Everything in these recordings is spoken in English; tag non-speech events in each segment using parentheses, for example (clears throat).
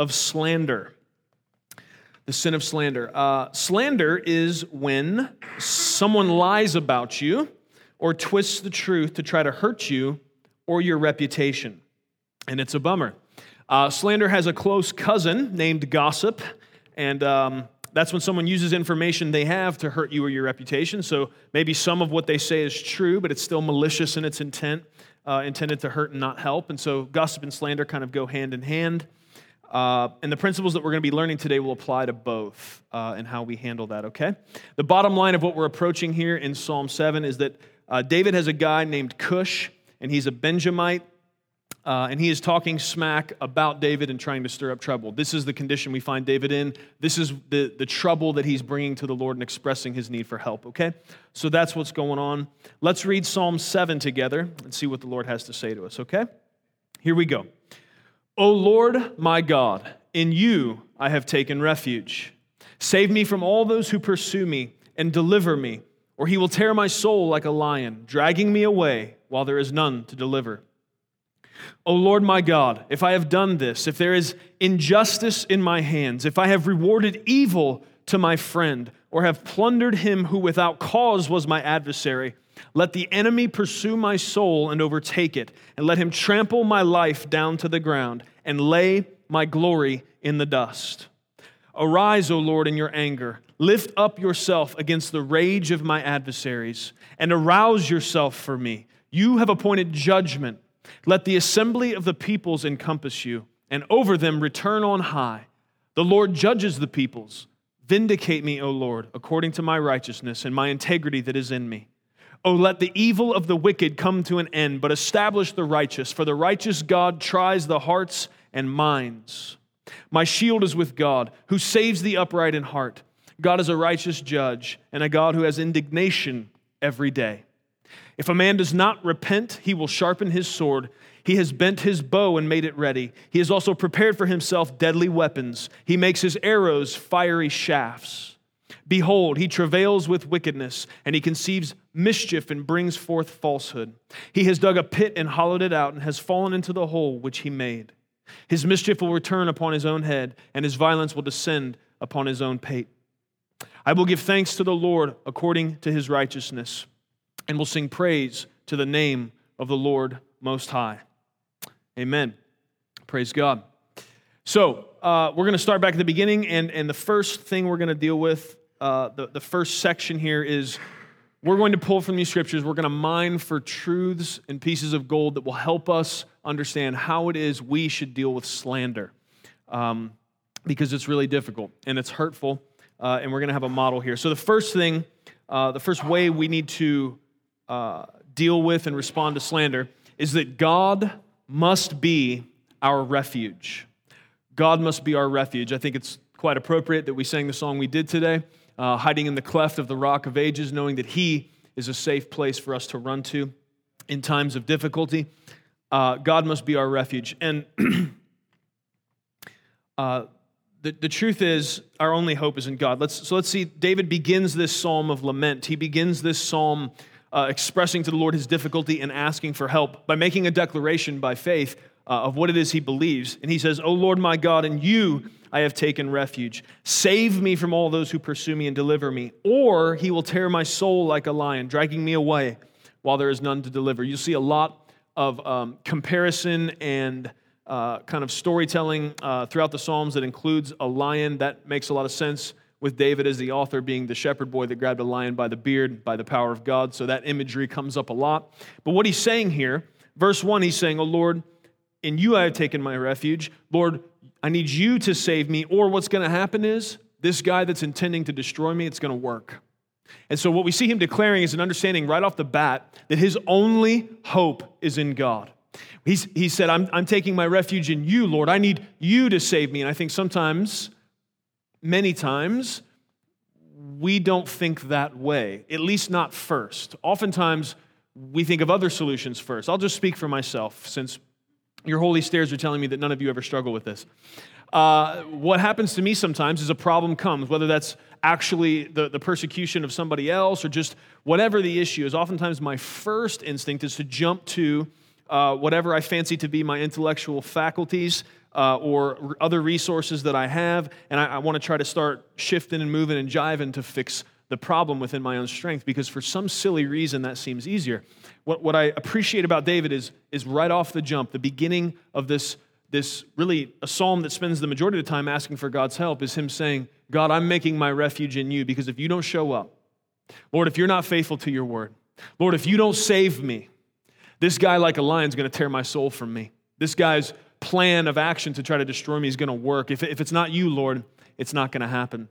of slander. The sin of slander. Uh, slander is when someone lies about you or twists the truth to try to hurt you or your reputation. And it's a bummer. Uh, slander has a close cousin named gossip, and um, that's when someone uses information they have to hurt you or your reputation. So maybe some of what they say is true, but it's still malicious in its intent, uh, intended to hurt and not help. And so gossip and slander kind of go hand in hand. Uh, and the principles that we're going to be learning today will apply to both uh, and how we handle that, okay? The bottom line of what we're approaching here in Psalm 7 is that uh, David has a guy named Cush, and he's a Benjamite. Uh, and he is talking smack about David and trying to stir up trouble. This is the condition we find David in. This is the, the trouble that he's bringing to the Lord and expressing his need for help, okay? So that's what's going on. Let's read Psalm 7 together and see what the Lord has to say to us, okay? Here we go. O Lord my God, in you I have taken refuge. Save me from all those who pursue me and deliver me, or he will tear my soul like a lion, dragging me away while there is none to deliver. O Lord my God, if I have done this, if there is injustice in my hands, if I have rewarded evil to my friend, or have plundered him who without cause was my adversary, let the enemy pursue my soul and overtake it, and let him trample my life down to the ground, and lay my glory in the dust. Arise, O Lord, in your anger. Lift up yourself against the rage of my adversaries, and arouse yourself for me. You have appointed judgment. Let the assembly of the peoples encompass you, and over them return on high. The Lord judges the peoples. Vindicate me, O Lord, according to my righteousness and my integrity that is in me. O let the evil of the wicked come to an end, but establish the righteous, for the righteous God tries the hearts and minds. My shield is with God, who saves the upright in heart. God is a righteous judge and a God who has indignation every day. If a man does not repent, he will sharpen his sword. He has bent his bow and made it ready. He has also prepared for himself deadly weapons. He makes his arrows fiery shafts. Behold, he travails with wickedness, and he conceives mischief and brings forth falsehood. He has dug a pit and hollowed it out, and has fallen into the hole which he made. His mischief will return upon his own head, and his violence will descend upon his own pate. I will give thanks to the Lord according to his righteousness and will sing praise to the name of the Lord Most High. Amen. Praise God. So, uh, we're going to start back at the beginning, and, and the first thing we're going to deal with, uh, the, the first section here is we're going to pull from these scriptures, we're going to mine for truths and pieces of gold that will help us understand how it is we should deal with slander. Um, because it's really difficult and it's hurtful, uh, and we're going to have a model here. So, the first thing, uh, the first way we need to uh, deal with and respond to slander is that God must be our refuge. God must be our refuge. I think it's quite appropriate that we sang the song we did today, uh, hiding in the cleft of the rock of ages, knowing that He is a safe place for us to run to in times of difficulty. Uh, God must be our refuge. And (clears throat) uh, the, the truth is, our only hope is in God. Let's, so let's see, David begins this psalm of lament. He begins this psalm uh, expressing to the Lord his difficulty and asking for help by making a declaration by faith uh, of what it is he believes. And he says, O Lord my God, in you I have taken refuge. Save me from all those who pursue me and deliver me, or he will tear my soul like a lion, dragging me away while there is none to deliver. You see a lot of um, comparison and uh, kind of storytelling uh, throughout the Psalms that includes a lion. That makes a lot of sense with David as the author being the shepherd boy that grabbed a lion by the beard by the power of God. So that imagery comes up a lot. But what he's saying here, verse 1, he's saying, Oh Lord, in you I have taken my refuge. Lord, I need you to save me. Or what's going to happen is this guy that's intending to destroy me, it's going to work. And so what we see him declaring is an understanding right off the bat that his only hope is in God. He's, he said, I'm, I'm taking my refuge in you, Lord. I need you to save me. And I think sometimes, many times, we don't think that way, at least not first. Oftentimes, we think of other solutions first. I'll just speak for myself since your holy stares are telling me that none of you ever struggle with this. Uh, what happens to me sometimes is a problem comes, whether that's actually the, the persecution of somebody else or just whatever the issue is. Oftentimes, my first instinct is to jump to uh, whatever I fancy to be my intellectual faculties uh, or other resources that I have, and I, I want to try to start shifting and moving and jiving to fix the problem within my own strength because for some silly reason that seems easier. What, what I appreciate about David is, is right off the jump, the beginning of this, this really a psalm that spends the majority of the time asking for God's help is him saying, God, I'm making my refuge in you because if you don't show up, Lord, if you're not faithful to your word, Lord, if you don't save me, this guy, like a lion, is going to tear my soul from me. This guy's plan of action to try to destroy me is going to work. If, if it's not you, Lord, it's not going to happen.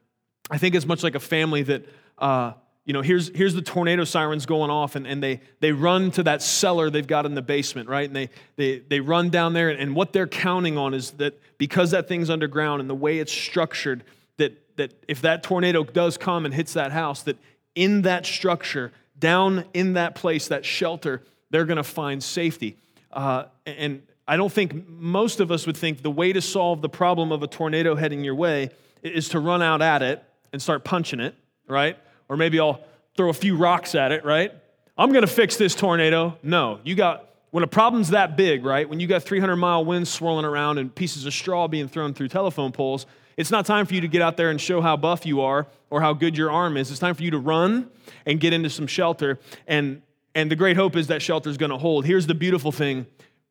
I think it's much like a family that, uh, you know, here's, here's the tornado sirens going off, and, and they, they run to that cellar they've got in the basement, right? And they, they, they run down there, and what they're counting on is that because that thing's underground and the way it's structured, that, that if that tornado does come and hits that house, that in that structure, down in that place, that shelter, they're going to find safety. Uh, and I don't think most of us would think the way to solve the problem of a tornado heading your way is to run out at it and start punching it, right? Or maybe I'll throw a few rocks at it, right? I'm to fix this tornado. No, you got, when a problem's that big, right? When you got 300 mile winds swirling around and pieces of straw being thrown through telephone poles, it's not time for you to get out there and show how buff you are or how good your arm is. It's time for you to run and get into some shelter and and the great hope is that shelter is to hold. Here's the beautiful thing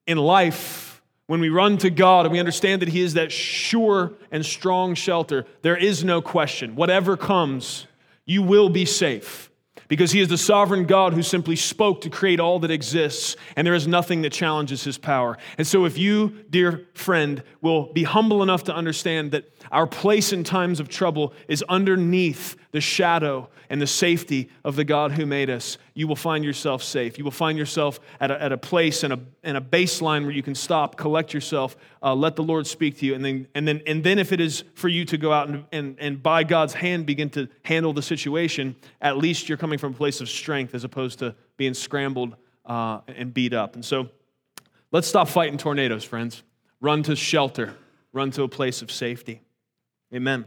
in life, when we run to God and we understand that He is that sure and strong shelter, there is no question. Whatever comes, you will be safe because He is the sovereign God who simply spoke to create all that exists, and there is nothing that challenges His power. And so, if you, dear friend, will be humble enough to understand that our place in times of trouble is underneath the shadow and the safety of the God who made us, you will find yourself safe. You will find yourself at a, at a place and a, and a baseline where you can stop, collect yourself, uh, let the Lord speak to you. And then, and, then, and then, if it is for you to go out and, and, and by God's hand begin to handle the situation, at least you're coming from a place of strength as opposed to being scrambled uh, and beat up. And so let's stop fighting tornadoes, friends. Run to shelter, run to a place of safety. Amen.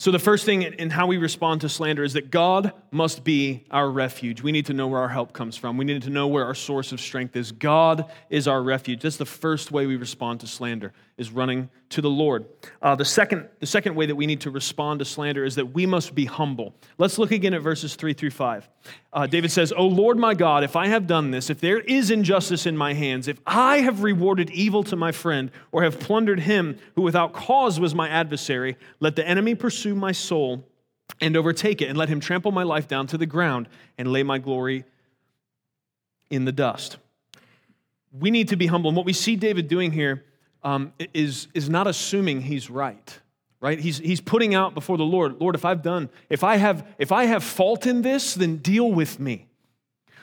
So, the first thing in how we respond to slander is that God must be our refuge. We need to know where our help comes from. We need to know where our source of strength is. God is our refuge. That's the first way we respond to slander, is running to the Lord. Uh, the, second, the second way that we need to respond to slander is that we must be humble. Let's look again at verses 3 through 5. Uh, David says, O Lord my God, if I have done this, if there is injustice in my hands, if I have rewarded evil to my friend, or have plundered him who without cause was my adversary, let the enemy pursue my soul and overtake it, and let him trample my life down to the ground and lay my glory in the dust. We need to be humble. And what we see David doing here um, is, is not assuming he's right right he's, he's putting out before the lord lord if i've done if i have if i have fault in this then deal with me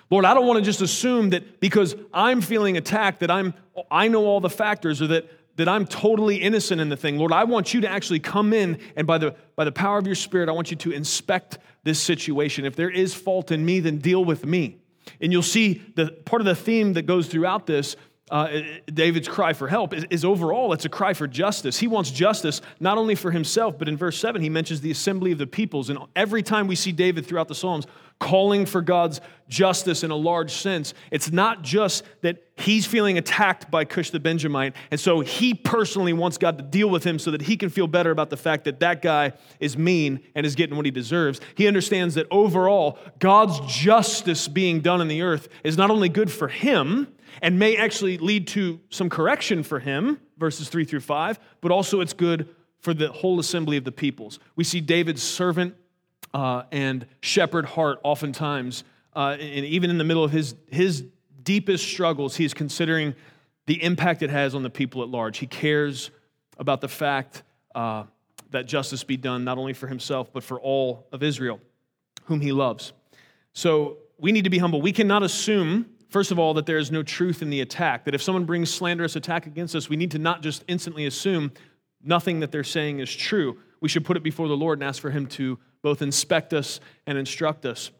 lord i don't want to just assume that because i'm feeling attacked that i'm i know all the factors or that that I'm totally innocent in the thing. Lord, I want you to actually come in and by the, by the power of your Spirit, I want you to inspect this situation. If there is fault in me, then deal with me. And you'll see the part of the theme that goes throughout this uh, David's cry for help is, is, overall it's a cry for justice. He wants justice not only for himself, but in verse 7, he mentions the assembly of the peoples. And every time we see David throughout the Psalms calling for God's justice in a large sense, it's not just that he's feeling attacked by Cush the Benjamite. And so he personally wants God to deal with him so that he can feel better about the fact that that guy is mean and is getting what he deserves. He understands that overall, God's justice being done in the earth is not only good for him and may actually lead to some correction for him, verses 3 through 5, but also it's good for the whole assembly of the peoples. We see David's servant uh, and shepherd heart oftentimes, uh, and even in the middle of his, his deepest struggles, he's considering the impact it has on the people at large. He cares about the fact uh, that justice be done not only for himself, but for all of Israel, whom he loves. So we need to be humble. We cannot assume first of all, that there is no truth in the attack. That if someone brings slanderous attack against us, we need to not just instantly assume nothing that they're saying is true. We should put it before the Lord and ask for Him to both inspect us and instruct us.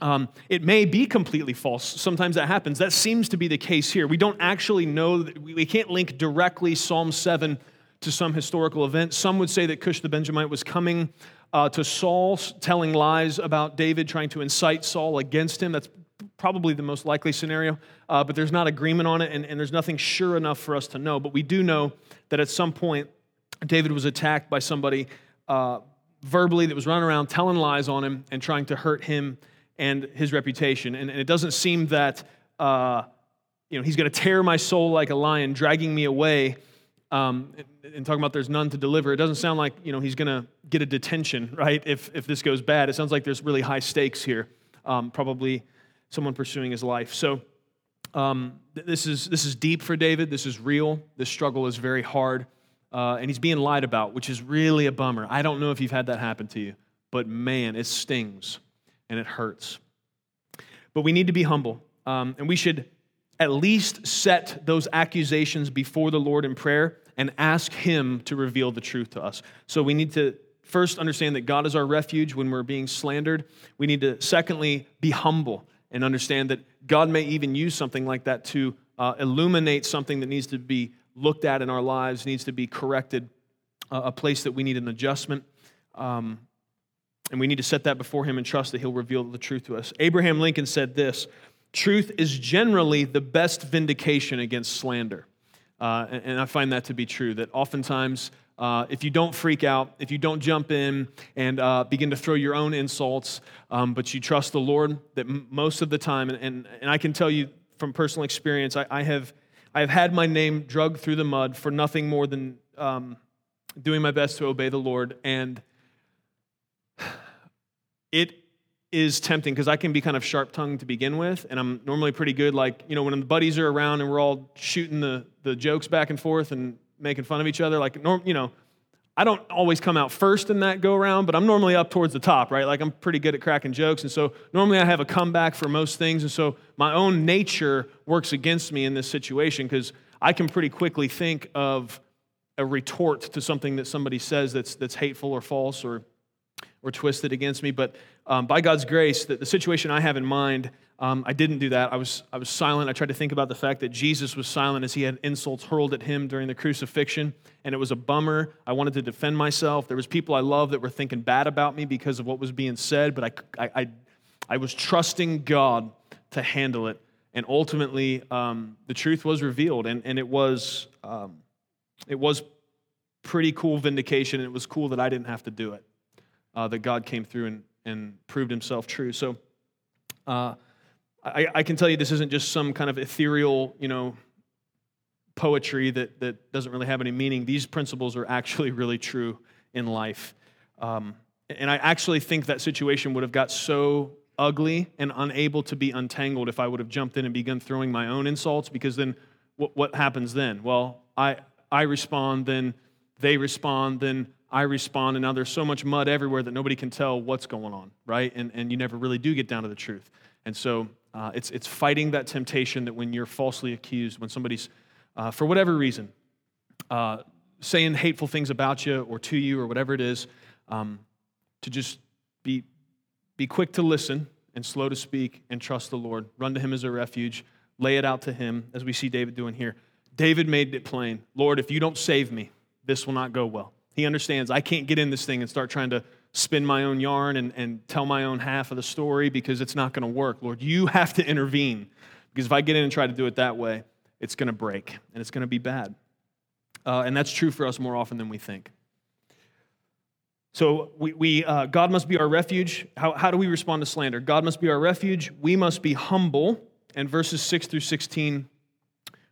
Um, it may be completely false. Sometimes that happens. That seems to be the case here. We don't actually know, we can't link directly Psalm 7 to some historical event. Some would say that Cush the Benjamite was coming uh, to Saul, telling lies about David, trying to incite Saul against him. That's probably the most likely scenario, uh, but there's not agreement on it, and, and there's nothing sure enough for us to know. But we do know that at some point, David was attacked by somebody uh, verbally that was running around telling lies on him and trying to hurt him and his reputation. And, and it doesn't seem that uh, you know, he's going to tear my soul like a lion, dragging me away. Um, and, and talking about there's none to deliver, it doesn't sound like you know he's going to get a detention, (laughs) right? If if this goes bad, it sounds like there's really high stakes here. Um, probably someone pursuing his life. So um, this is this is deep for David. This is real. This struggle is very hard, uh, and he's being lied about, which is really a bummer. I don't know if you've had that happen to you, but man, it stings and it hurts. But we need to be humble, um, and we should at least set those accusations before the Lord in prayer and ask Him to reveal the truth to us. So we need to first understand that God is our refuge when we're being slandered. We need to, secondly, be humble and understand that God may even use something like that to uh, illuminate something that needs to be looked at in our lives, needs to be corrected, a place that we need an adjustment. Um, and we need to set that before him and trust that he'll reveal the truth to us. Abraham Lincoln said this Truth is generally the best vindication against slander. Uh, and, and, I find that to be true, that oftentimes, uh, if you don't freak out, if you don't jump in and uh, begin to throw your own insults, um, but you trust the Lord, that m- most of the time, and, and, and, I can tell you from personal experience, I, I, have, I have had my name drugged through the mud for nothing more than um, doing my best to obey the Lord. And it is tempting because I can be kind of sharp tongued to begin with, and I'm normally pretty good. Like, you know, when the buddies are around and we're all shooting the, the jokes back and forth and making fun of each other, like, norm, you know, I don't always come out first in that go around, but I'm normally up towards the top, right? Like, I'm pretty good at cracking jokes. And so normally I have a comeback for most things. And so my own nature works against me in this situation because I can pretty quickly think of a retort to something that somebody says that's, that's hateful or false or or twisted against me. But um, by God's grace, the, the, situation I have in mind, um, I didn't do that. I was, I was silent. I tried to think about the fact that Jesus was silent as he had insults hurled at him during the crucifixion, and it was a bummer. I wanted to defend myself. There was people I love that were thinking bad about me because of what was being said, but I, I, I, I was trusting God to handle it. And ultimately, um, the truth was revealed, and, and it was um, it was pretty cool vindication. It was cool that I didn't have to do it uh, that God came through and, and proved himself true. So uh, I, I, can tell you this isn't just some kind of ethereal, you know, poetry that, that doesn't really have any meaning. These principles are actually really true in life. Um, and I actually think that situation would have got so ugly and unable to be untangled if I would have jumped in and begun throwing my own insults, because then what, what happens then? Well, I, I respond, then they respond, then I respond, and now there's so much mud everywhere that nobody can tell what's going on, right? And, and you never really do get down to the truth. And so uh, it's, it's fighting that temptation that when you're falsely accused, when somebody's, uh, for whatever reason, uh, saying hateful things about you or to you or whatever it is, um, to just be, be quick to listen and slow to speak and trust the Lord. Run to Him as a refuge, lay it out to Him, as we see David doing here. David made it plain Lord, if you don't save me, this will not go well. He understands I can't get in this thing and start trying to spin my own yarn and, and tell my own half of the story because it's not going to work. Lord, you (laughs) have to intervene because if I get in and try to do it that way, it's going to break and it's going to be bad. Uh, and that's true for us more often than we think. So, we, we uh, God must be our refuge. How, how do we respond to slander? God must be our refuge. We must be humble. And verses 6 through 16,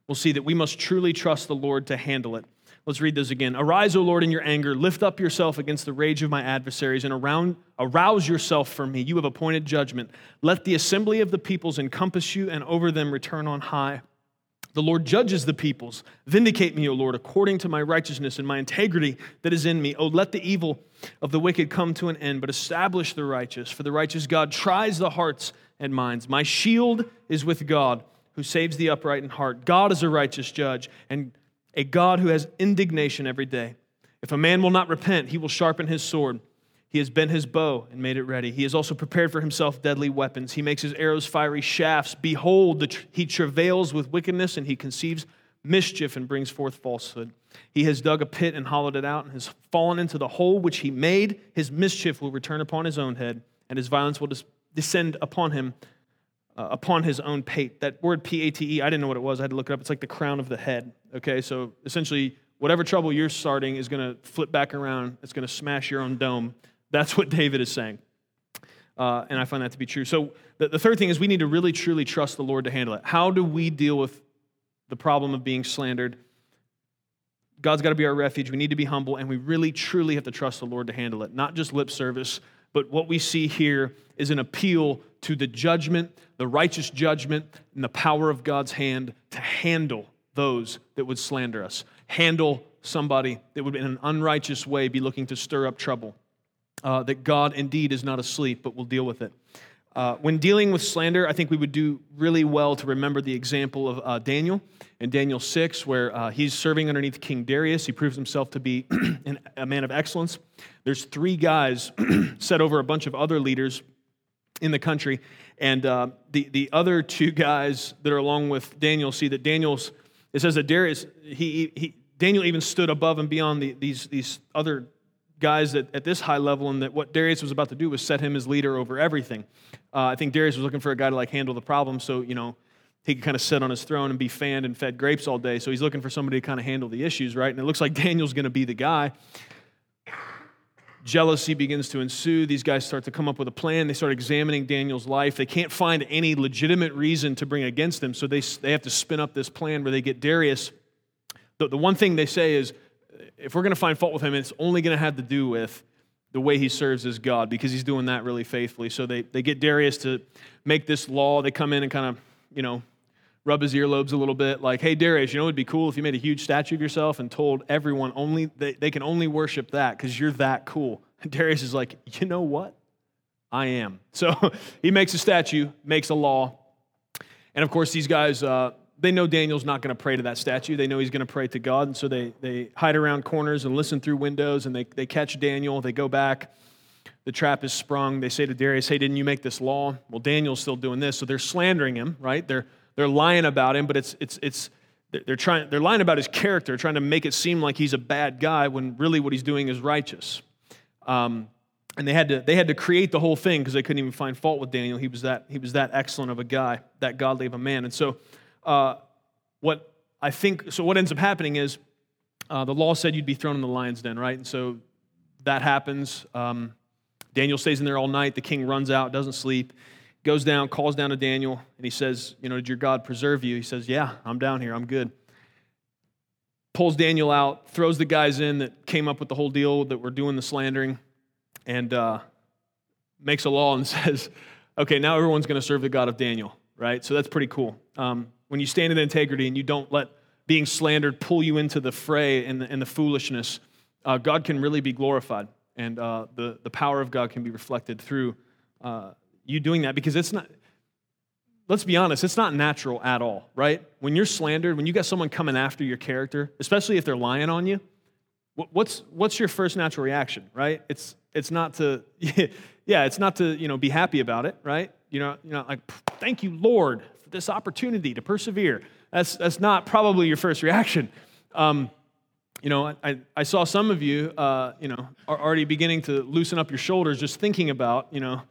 we'll see that we must truly trust the Lord to handle it. Let's read this again. Arise, O Lord, in your anger. Lift up yourself against the rage of my adversaries and around, arouse yourself for me. You have appointed judgment. Let the assembly of the peoples encompass you and over them return on high. The Lord judges the peoples. Vindicate me, O Lord, according to my righteousness and my integrity that is in me. O let the evil of the wicked come to an end, but establish the righteous. For the righteous God tries the hearts and minds. My shield is with God, who saves the upright in heart. God is a righteous judge, and a God who has indignation every day. If a man will not repent, he will sharpen his sword. He has bent his bow and made it ready. He has also prepared for himself deadly weapons. He makes his arrows fiery shafts. Behold, tr- he travails with wickedness, and he conceives mischief and brings forth falsehood. He has dug a pit and hollowed it out, and has fallen into the hole which he made. His mischief will return upon his own head, and his violence will des- descend upon him, uh, upon his own pate. That word P A T E, I didn't know what it was. I had to look it up. It's like the crown of the head. Okay, so essentially, whatever trouble you're starting is going to flip back around, it's going to smash your own dome. That's what David is saying. Uh, and I find that to be true. So the, the third thing is we need to really truly trust the Lord to handle it. How do we deal with the problem of being slandered? God's got to be our refuge. We need to be humble, and we really truly have to trust the Lord to handle it. Not just lip service, but what we see here is an appeal to the judgment, the righteous judgment, and the power of God's hand to handle those that would slander us, handle somebody that would, in an unrighteous way, be looking to stir up trouble uh, that God indeed is not asleep, but will deal with it. Uh, when dealing with slander, I think we would do really well to remember the example of uh, Daniel in Daniel 6, where uh, he's serving underneath King Darius. He proves himself to be (clears throat) a man of excellence. There's three guys (clears throat) set over a bunch of other leaders in the country, and uh, the, the other two guys that are along with Daniel see that Daniel's, it says that Darius, he, he, Daniel even stood above and beyond the, these, these other guys at, at this high level, and that what Darius was about to do was set him as leader over everything. Uh, I think Darius was looking for a guy to like handle the problem, so you know he could kind of sit on his throne and be fanned and fed grapes all day. So he's looking for somebody to kind of handle the issues, right? And it looks like Daniel's going to be the guy. Jealousy begins to ensue. These guys start to come up with a plan. They start examining Daniel's life. They can't find any legitimate reason to bring against him, so they, they have to spin up this plan where they get Darius. The, the one thing they say is if we're going to find fault with him, it's only going to have to do with the way he serves as God because he's doing that really faithfully. So they, they get Darius to make this law. They come in and kind of, you know, rub his earlobes a little bit like, hey, Darius, you know, it would be cool if you made a huge statue of yourself and told everyone only they, they can only worship that because you're that cool. And Darius is like, you know what? I am. (laughs) So he makes a statue, makes a law. And of course, these guys, uh, they know Daniel's not going to pray to that statue. They know he's going to pray to God. And so they, they hide around corners and listen through windows and they, they catch Daniel. They go back. The trap is sprung. They say to Darius, Hey, didn't you make this law? Well, Daniel's still doing this. So they're slandering him, right? They're, they're lying about him, but it's, it's, it's, they're, trying, they're lying about his character, trying to make it seem like he's a bad guy when really what he's doing is righteous. Um, and they had to, they had to create the whole thing because they couldn't even find fault with Daniel. He was, that, he was that excellent of a guy, that godly of a man. And so uh, what I think, so what ends up happening is uh, the law said you'd be thrown in the lion's den, right? And so that happens. Um, Daniel stays in there all night. The king runs out, doesn't sleep, goes down, calls down to Daniel, and he says, You know, did your God preserve you? He says, Yeah, I'm down here. I'm good. Pulls Daniel out, throws the guys in that came up with the whole deal that were doing the slandering, and uh, makes a law and (laughs) says, Okay, now everyone's going to serve the God of Daniel, right? So that's pretty cool. Um, when you stand in integrity and you don't let being slandered pull you into the fray and the, and the foolishness, uh, God can really be glorified. And uh, the, the power of God can be reflected through uh, you doing that because it's not, let's be honest, it's not natural at all, right? When you're slandered, when you got someone coming after your character, especially if they're lying on you, what's, what's your first natural reaction, right? It's, it's not to, (laughs) yeah, it's not to, you know, be happy about it, right? You know, you know, like, thank you, Lord, this opportunity to persevere. That's, that's not probably your first reaction. Um, you know, I, I saw some of you, uh, you know, are already beginning to loosen up your shoulders just thinking about, you know,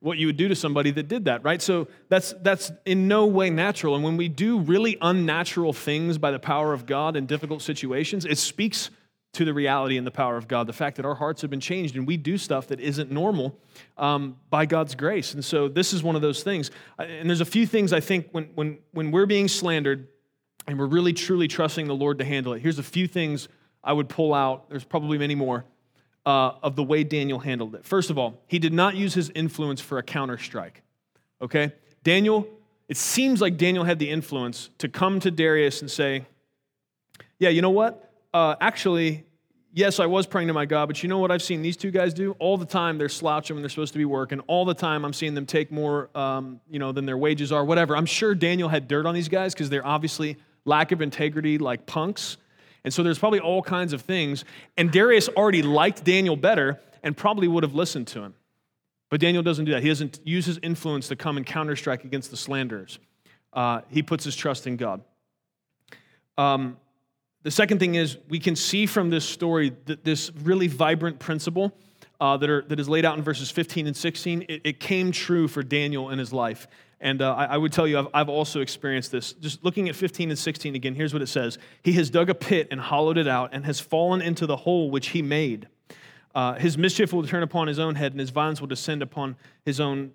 what you would do to somebody that did that, right? So that's, that's in no way natural. And when we do really unnatural things by the power of God in difficult situations, it speaks to the reality and the power of God, the fact that our hearts have been changed and we do stuff that isn't normal um, by God's grace. And so this is one of those things. And there's a few things I think when, when, when we're being slandered and we're really truly trusting the Lord to handle it, here's a few things I would pull out. There's probably many more uh, of the way Daniel handled it. First of all, he did not use his influence for a counter strike. Okay? Daniel, it seems like Daniel had the influence to come to Darius and say, Yeah, you know what? Uh, actually, yes, I was praying to my God, but you know what I've seen these two guys do? All the time they're slouching when they're supposed to be working. All the time I'm seeing them take more, um, you know, than their wages are, whatever. I'm sure Daniel had dirt on these guys because they're obviously lack of integrity like punks. And so there's probably all kinds of things. And Darius already liked Daniel better and probably would have listened to him. But Daniel doesn't do that. He doesn't use his influence to come and counterstrike against the slanderers. Uh, he puts his trust in God. Um, the second thing is we can see from this story that this really vibrant principle uh, that, are, that is laid out in verses 15 and 16, it, it came true for Daniel in his life. And uh, I, I, would tell you, I've, I've also experienced this. Just looking at 15 and 16 again, here's what it says He has dug a pit and hollowed it out, and has fallen into the hole which he made. Uh, his mischief will turn upon his own head, and his violence will descend upon his own.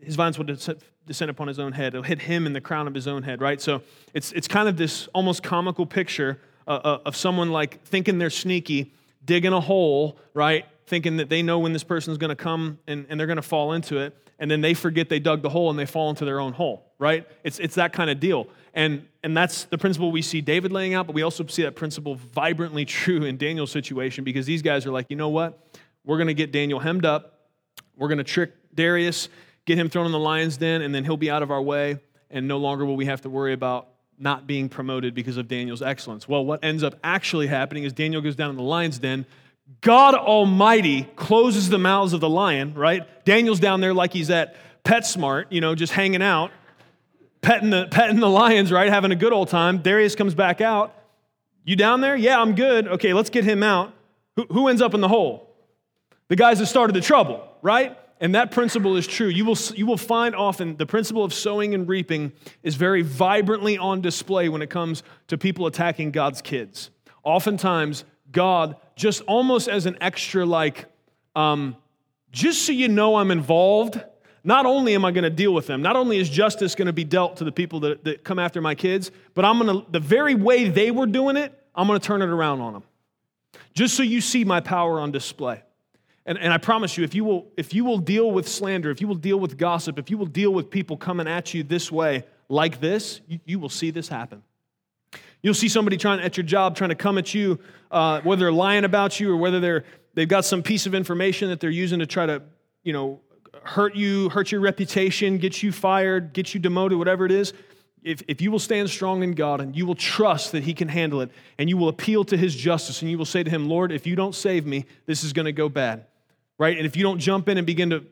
His violence will descend upon his own head. It'll hit him in the crown of his own head, right? So it's, it's kind of this almost comical picture uh, uh, of someone like thinking they're sneaky, digging a hole, right? Thinking that they know when this person's going to come and, and they're going to fall into it. And then they forget they dug the hole and they fall into their own hole, right? It's, it's that kind of deal. And, and that's the principle we see David laying out, but we also see that principle vibrantly (laughs) true in Daniel's situation because these guys are like, you know what? We're going to get Daniel hemmed up. We're going to trick Darius, get him thrown in the lion's den, and then he'll be out of our way. And no longer will we have to worry about not being promoted because of Daniel's excellence. Well, what ends up actually happening is Daniel goes down in the lion's den. God Almighty closes the mouths of the lion, right? Daniel's down there like he's at PetSmart, you know, just hanging out, petting the, petting the lions, right? Having a good old time. Darius comes back out. You down there? Yeah, I'm good. Okay, let's get him out. Who, who ends up in the hole? The guys that started the trouble, right? And that principle is true. You will, you will find often the principle of sowing and reaping is very vibrantly on display when it comes to people attacking God's kids. Oftentimes, God, just almost as an extra, like, um, just so you know I'm involved, not only am I going to deal with them, not only is justice going to be dealt to the people that, that come after my kids, but I'm going to, the very way they were doing it, I'm going to turn it around on them. Just so you see my power on display. And, and I promise you, if you, will, if you will deal with slander, if you will deal with gossip, if you will deal with people coming at you this way, like this, you, you will see this happen. You'll see somebody trying at your job trying to come at you, uh, whether they're lying about you or whether they're they've got some piece of information that they're using to try to, you know, hurt you, hurt your reputation, get you fired, get you demoted, whatever it is. If, if you will stand strong in God and you will trust that He can handle it, and you will appeal to His justice, and you will say to Him, Lord, if you don't save me, this is going to go bad right? And if you don't jump in and begin to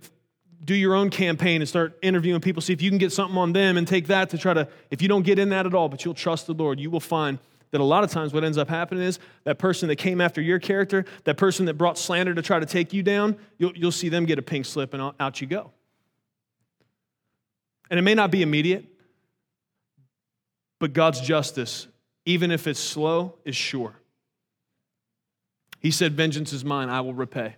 do your own campaign and start interviewing people, see if you can get something on them and take that to try to, if you don't get in that at all, but you'll trust the Lord, you will find that a lot of times what ends up happening is that person that came after your character, that person that brought slander to try to take you down, you'll, you'll see them get a pink slip and out you go. And it may not be immediate, but God's justice, even if it's slow, is sure. He said, Vengeance is mine, I will repay.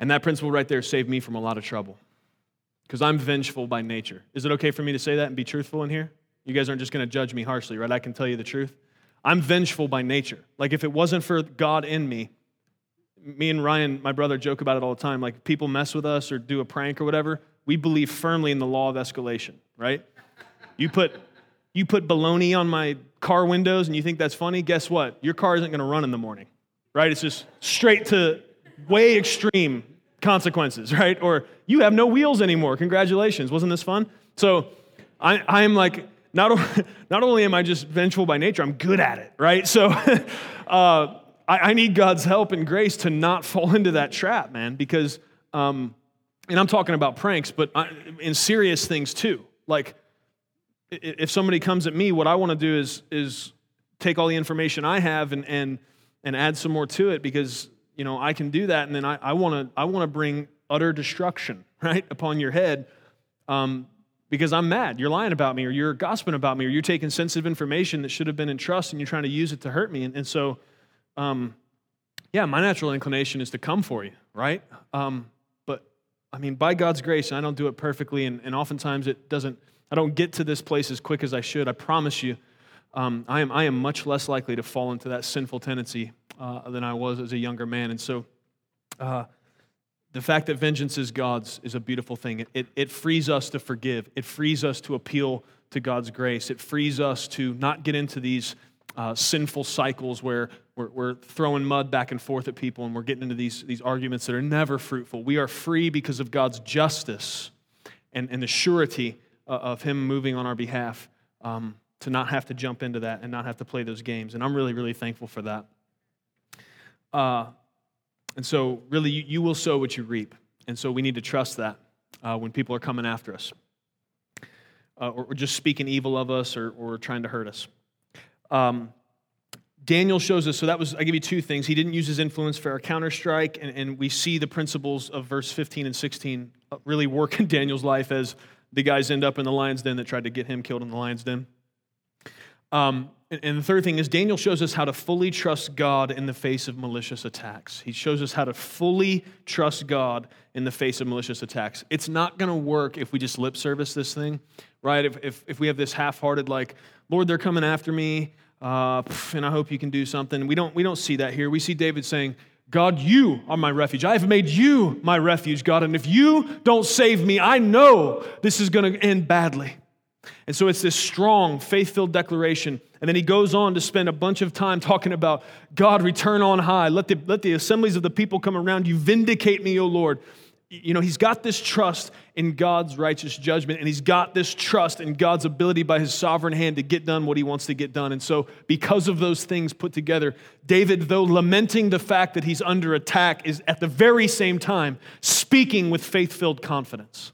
And that principle right there saved me from a lot of trouble because I'm vengeful by nature. Is it okay for me to say that and be truthful in here? You guys aren't just going to judge me harshly, right? I can tell you the truth. I'm vengeful by nature. Like, if it wasn't for God in me, me and Ryan, my brother, joke about it all the time. Like, people mess with us or do a prank or whatever. We believe firmly in the law of escalation, right? You put, you put baloney on my car windows and you think that's funny. Guess what? Your car isn't going to run in the morning, right? It's just straight to way extreme consequences, (laughs) right? Or you have no wheels anymore. Congratulations. Wasn't this fun? So I, I'm like, not, (laughs) not only am I just vengeful by nature, I'm good at it, right? So (laughs) uh, I, I, need God's help and grace to not fall into that trap, man, because, um, and I'm talking about pranks, but I, in serious things too. Like, if somebody comes at me, what I want to do is, is take all the information I have and, and, and add some more to it because you know, I can do that, and then I, I want to I wanna bring utter destruction, (laughs) right, upon your head um, because I'm mad. You're lying about me, or you're gossiping about me, or you're taking sensitive information that should have been in trust and you're trying to use it to hurt me. And, and so, um, yeah, my natural inclination is to come for you, right? Um, but I mean, by God's grace, and I don't do it perfectly, and, and oftentimes it doesn't, I don't get to this place as quick as I should. I promise you, um, I, am, I am much less likely to fall into that sinful tendency uh, than I was as a younger man. And so uh, the fact that vengeance is God's is a beautiful thing. It, it, it frees us to forgive, it frees us to appeal to God's grace, it frees us to not get into these uh, sinful cycles where we're, we're, throwing mud back and forth at people and we're getting into these, these arguments that are never fruitful. We are free because of God's justice and, and the surety uh, of Him moving on our behalf um, to not have to jump into that and not have to play those games. And I'm really, really thankful for that. Uh, and so, really, you, you, will sow what you reap. And so, we need to trust that uh, when people are coming after us uh, or, or, just speaking evil of us or, or trying to hurt us. Um, Daniel shows us, so that was, I give you two things. He didn't use his influence for a counterstrike, and, and we see the principles of verse 15 and 16 uh, really work in (laughs) Daniel's life as the guys end up in the lion's den that tried to get him killed in the lion's den. Um, and, the third thing is Daniel shows us how to fully trust God in the face of malicious attacks. He shows us how to fully trust God in the face of malicious attacks. It's not going to work if we just lip service this thing, right? If, if, if we have this half hearted, like, Lord, they're coming after me, uh, and I hope you can do something. We don't, we don't see that here. We see David saying, God, you are my refuge. I have made you my refuge, God. And if you don't save me, I know this is going to end badly. And so it's this strong, faith filled declaration. And then he goes on to spend a bunch of time talking about God, return on high. Let the, let the assemblies of the people come around you. Vindicate me, O Lord you know, he's got this trust in God's righteous judgment, and he's got this trust in God's ability by his sovereign hand to get done what he wants to get done. And so, because of those things put together, David, though lamenting the fact that he's under attack, is at the very same time speaking with faith filled confidence.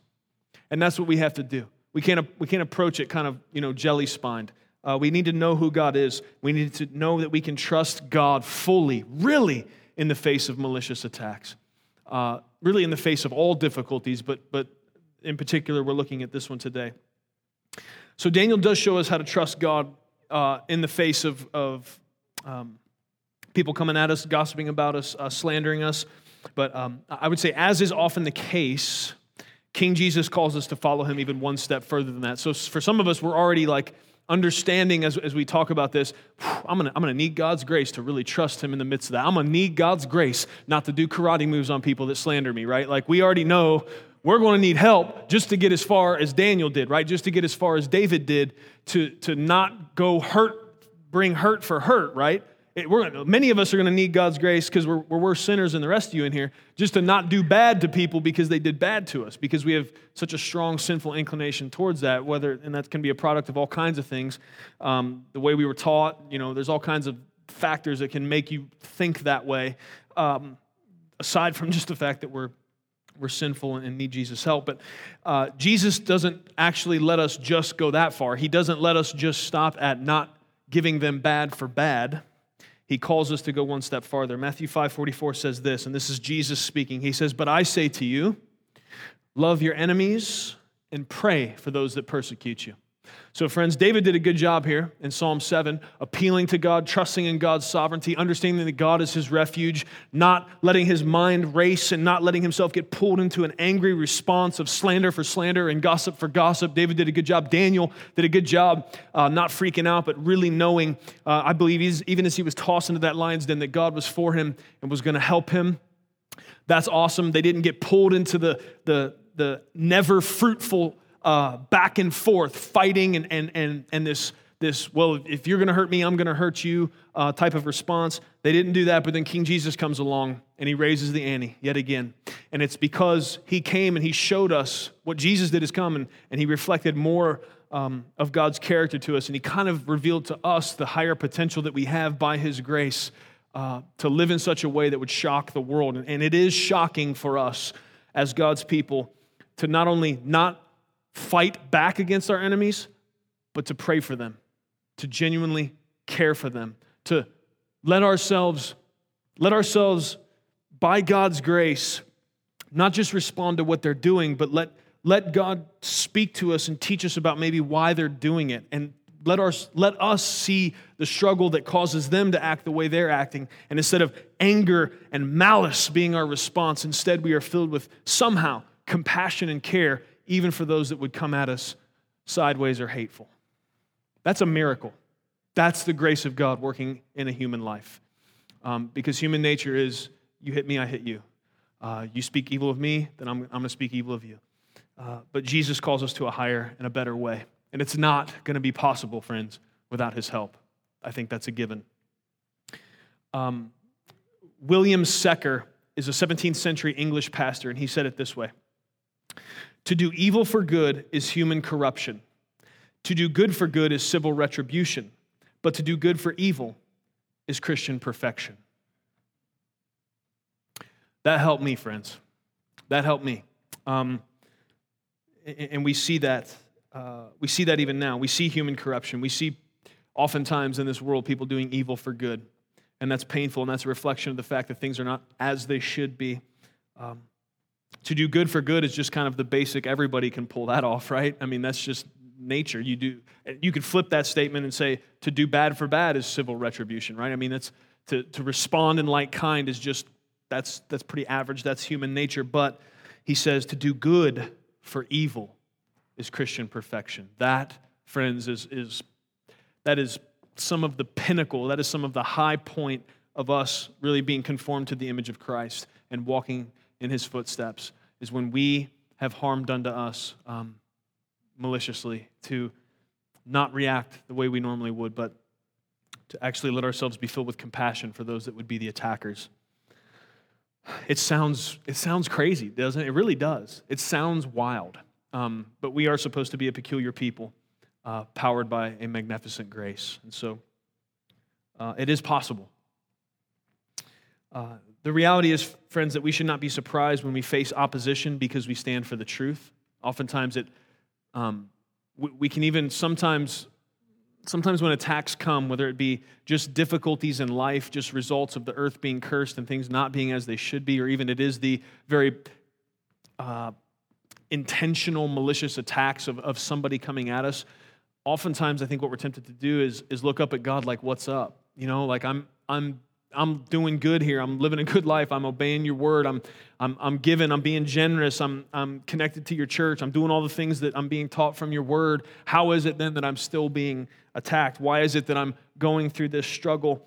And that's what we have to do. We can't, we can't approach it kind of, you know, jelly spined. Uh, we need to know who God is. We need to know that we can trust God fully, really, in the face of malicious attacks uh, really in the face of all difficulties, but, but in particular, we're looking at this one today. So Daniel does show us how to trust God uh, in the face of, of um, people coming at us, gossiping about us, uh, slandering us. But um, I would say, as is often the case, King Jesus calls us to follow him even one step further than that. So for some of us, we're already like understanding as, as we talk about this, I'm gonna, I'm gonna need God's grace to really trust Him in the midst of that. I'm gonna need God's grace not to do karate moves on people that slander me, right? Like we already know we're gonna need help just to get as far as Daniel did, right? Just to get as far as David did to, to not go hurt, bring hurt for hurt, right? It, many of us are going to need God's grace because we're, we're worse sinners than the rest of you in here, just to not do bad to people because they did bad to us, because we have such a strong sinful inclination towards that. Whether and that can be a product of all kinds of things, um, the way we were taught. You know, there's all kinds of factors that can make you think that way. Um, aside from just the fact that we're we're sinful and need Jesus' help. But uh, Jesus doesn't actually let us just go that far. He doesn't let us just stop at not giving them bad for bad he calls us to go one step farther. Matthew 5:44 says this, and this is Jesus speaking. He says, "But I say to you, love your enemies and pray for those that persecute you." So, friends, David did a good job here in Psalm 7, appealing to God, trusting in God's sovereignty, understanding that God is his refuge, not letting his mind race and not letting himself get pulled into an angry response of slander for slander and gossip for gossip. David did a good job. Daniel did a good job, uh, not freaking out, but really knowing, uh, I believe, even as he was tossed into that lion's den, that God was for him and was going to help him. That's awesome. They didn't get pulled into the, the, the never fruitful uh, back and forth, fighting and, and, and, and this, this, well, if you're going to hurt me, I'm going to hurt you uh, type of response. They didn't do that, but then King Jesus comes along and he raises the ante yet again. And it's because he came and he showed us what Jesus did is come and, and he reflected more um, of God's character to us. And he kind of revealed to us the higher potential that we have by his grace uh, to live in such a way that would shock the world. And, and it is shocking for us as God's people to not only not fight back against our enemies, but to pray for them, to genuinely care for them, to let ourselves, let ourselves, by God's grace, not just respond to what they're doing, but let, let God speak to us and teach us about maybe why they're doing it. And let, our, let us see the struggle that causes them to act the way they're acting. And instead of anger and malice being our response, instead we are filled with somehow compassion and care even for those that would come at us sideways or hateful. That's a miracle. That's the grace of God working in a human life. Um, because human nature is you hit me, I hit you. Uh, you speak evil of me, then I'm, I'm going to speak evil of you. Uh, but Jesus calls us to a higher and a better way. And it's not going to be possible, friends, without his help. I think that's a given. Um, William Secker is a 17th century English pastor, and he said it this way To do evil for good is human corruption. To do good for good is civil retribution. But to do good for evil is Christian perfection. That helped me, friends. That helped me. Um, and we see that. Uh, we see that even now. We see human corruption. We see oftentimes in this world people doing evil for good. And that's painful, and that's a reflection of the fact that things are not as they should be. Um, to do good for good is just kind of the basic, everybody can pull that off, right? I mean, that's just nature. You do you could flip that statement and say to do bad for bad is civil retribution, right? I mean, that's to, to respond in like kind is just that's, that's pretty average. That's human nature. But he says to do good for evil is Christian perfection. That, friends, is, is, that is some of the pinnacle, that is some of the high point of us really being conformed to the image of Christ and walking in his footsteps, is when we have harm done to us um, maliciously, to not react the way we normally would, but to actually let ourselves be filled with compassion for those that would be the attackers. It sounds, it sounds crazy, doesn't it? It really does. It sounds wild. Um, but we are supposed to be a peculiar people, uh, powered by a magnificent grace. And so uh, it is possible. Uh, the reality is, friends, that we should not be surprised when we face opposition because we stand for the truth. Oftentimes, it, um, we, we can even sometimes sometimes when attacks come, whether it be just difficulties in life, just results of the earth being cursed and things not being as they should be, or even it is the very uh, intentional, malicious attacks of, of somebody coming at us, oftentimes I think what we're tempted to do is, is look up at God like, what's up? You know, like I'm, I'm I'm doing good here. I'm living a good life. I'm obeying your word. I'm, I'm, I'm giving. I'm being generous. I'm, I'm connected to your church. I'm doing all the things that I'm being taught from your word. How is it then that I'm still being attacked? Why is it that I'm going through this struggle?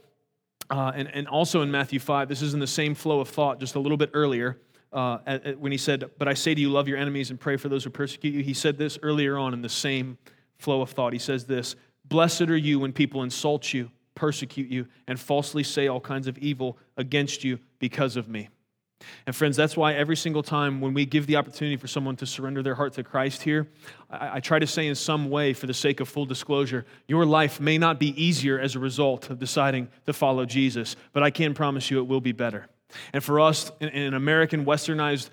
Uh, and, and also in Matthew 5, this is in the same flow of thought just a little bit earlier. Uh, at, at, when he said, But I say to you, love your enemies and pray for those who persecute you. He said this earlier on in the same flow of thought. He says this Blessed are you when people insult you persecute you and falsely say all kinds of evil against you because of me. And friends, that's why every single time when we give the opportunity for someone to surrender their heart to Christ here, I, I, try to say in some way, for the sake of full disclosure, your life may not be easier as a result of deciding to follow Jesus, but I can promise you it will be better. And for us, in, in an American westernized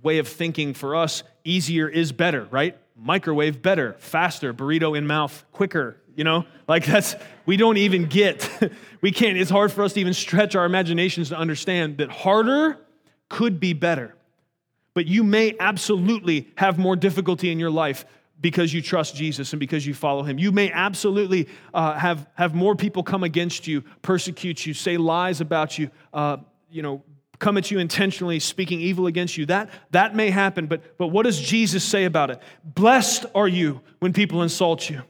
way of thinking, for us, easier is better, right? Microwave better, faster, burrito in mouth quicker, you know? Like that's, we don't even get, (laughs) we can't, it's hard for us to even stretch our imaginations to understand that harder could be better. But you may absolutely have more difficulty in your life because you trust Jesus and because you follow him. You may absolutely uh, have, have more people come against you, persecute you, say lies about you, uh, you know, come at you intentionally, speaking evil against you. That, that may happen, but, but what does Jesus say about it? Blessed are you when people insult you.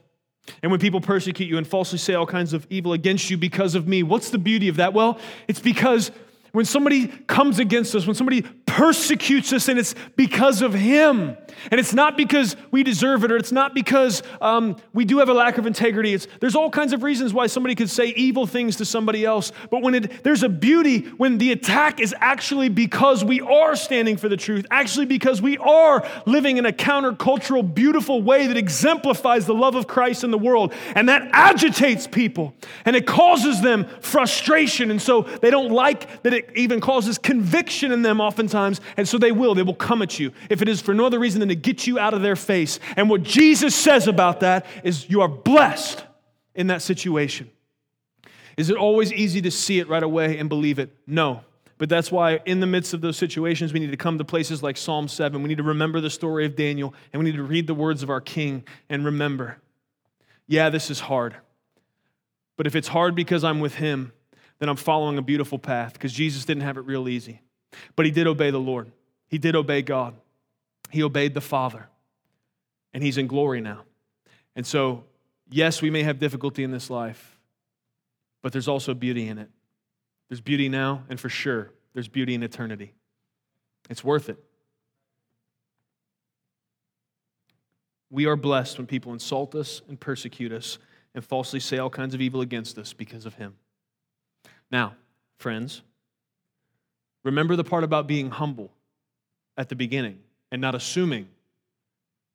And when people persecute you and falsely say all kinds of evil against you because of me, what's the beauty of that? Well, it's because when somebody comes against us, when somebody persecutes us, and it's because of Him. And it's not because we deserve it, or it's not because um, we do have a lack of integrity. It's, there's all kinds of reasons why somebody could say evil things to somebody else. But when it, there's a beauty when the attack is actually because we are standing for the truth, actually because we are living in a countercultural, beautiful way that exemplifies the love of Christ in the world. And that agitates people, and it causes them frustration. And so they don't like that even causes conviction in them oftentimes and so they will. They will come at you if it is for no other reason than to get you out of their face. And what Jesus says about that is you are blessed in that situation. Is it always easy to see it right away and believe it? No. But that's why, in the midst of those situations, we need to come to places like Psalm 7. We need to remember the story of Daniel, and we need to read the words of our King and remember yeah, this is hard. But if it's hard because I'm with Him, then I'm following a beautiful path because Jesus didn't have it real easy. But he did obey the Lord, he did obey God, he obeyed the Father, and he's in glory now. And so, yes, we may have difficulty in this life, but there's also beauty in it. There's beauty now, and for sure, there's beauty in eternity. It's worth it. We are blessed when people insult us and persecute us and falsely say all kinds of evil against us because of him. Now, friends, remember the part about being humble at the beginning and not assuming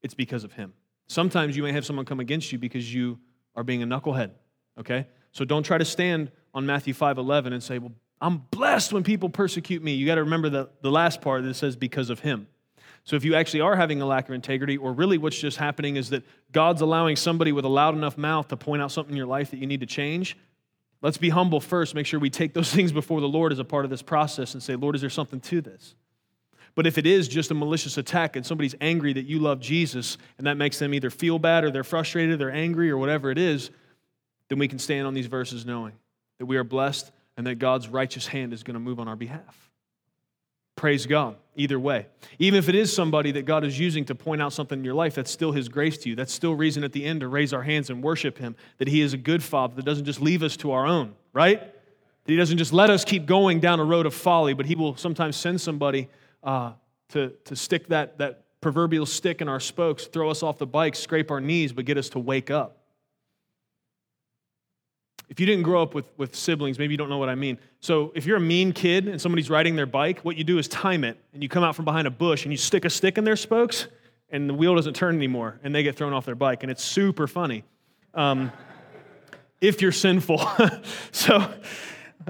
it's because of him. Sometimes you may have someone come against you because you are being a knucklehead, okay? So don't try to stand on Matthew 5:11 and say, "Well, I'm blessed when people persecute me." You got to remember the, the last part that says because of him. So if you actually are having a lack of integrity, or really what's just happening is that God's allowing somebody with a loud enough mouth to point out something in your life that you need to change, let's be humble first. Make sure we take those (laughs) things before the Lord as a part of this process and say, Lord, is there something to this? But if it is just a malicious attack and somebody's angry that you love Jesus and that makes them either feel bad or they're frustrated, they're angry or whatever it is, then we can stand on these verses knowing that we are blessed and that God's righteous hand is going to move on our behalf. Praise God, either way. Even if it is somebody that God is using to point out something in your life, that's still His grace to you. That's still reason at the end to raise our hands and worship Him, that He is a good Father that doesn't just leave us to our own, right? That He doesn't just let us keep going down a road of folly, but He will sometimes send somebody uh, to, to stick that, that proverbial stick in our spokes, throw us off the bike, scrape our knees, but get us to wake up. If you didn't grow up with, with siblings, maybe you don't know what I mean. So, if you're a mean kid and somebody's riding their bike, what you do is time it, and you come out from behind a bush and you stick a stick in their spokes, and the wheel doesn't turn anymore, and they get thrown off their bike, and it's super funny. Um, if you're sinful. (laughs) so, uh,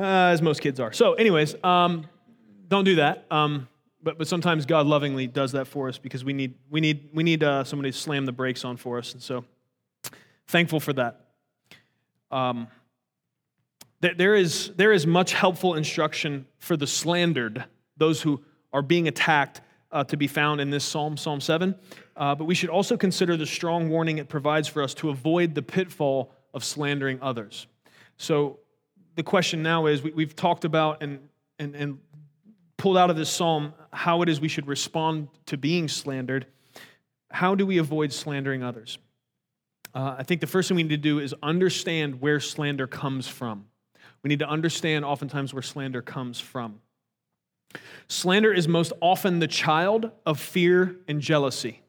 as most kids are. So, anyways, um, don't do that. Um, but, but sometimes God lovingly does that for us because we need, we need, we need uh, somebody to slam the brakes on for us. And so, thankful for that. Um, there is, there is much helpful instruction for the slandered, those who are being attacked, uh, to be found in this Psalm, Psalm 7. Uh, but we should also consider the strong warning it provides for us to avoid the pitfall of slandering others. So the question now is we, have talked about and, and, and pulled out of this psalm how it is we should respond to being slandered. How do we avoid slandering others? Uh, I think the first thing we need to do is understand where slander comes from. We need to understand oftentimes where slander comes from. Slander is most often the child of fear and jealousy.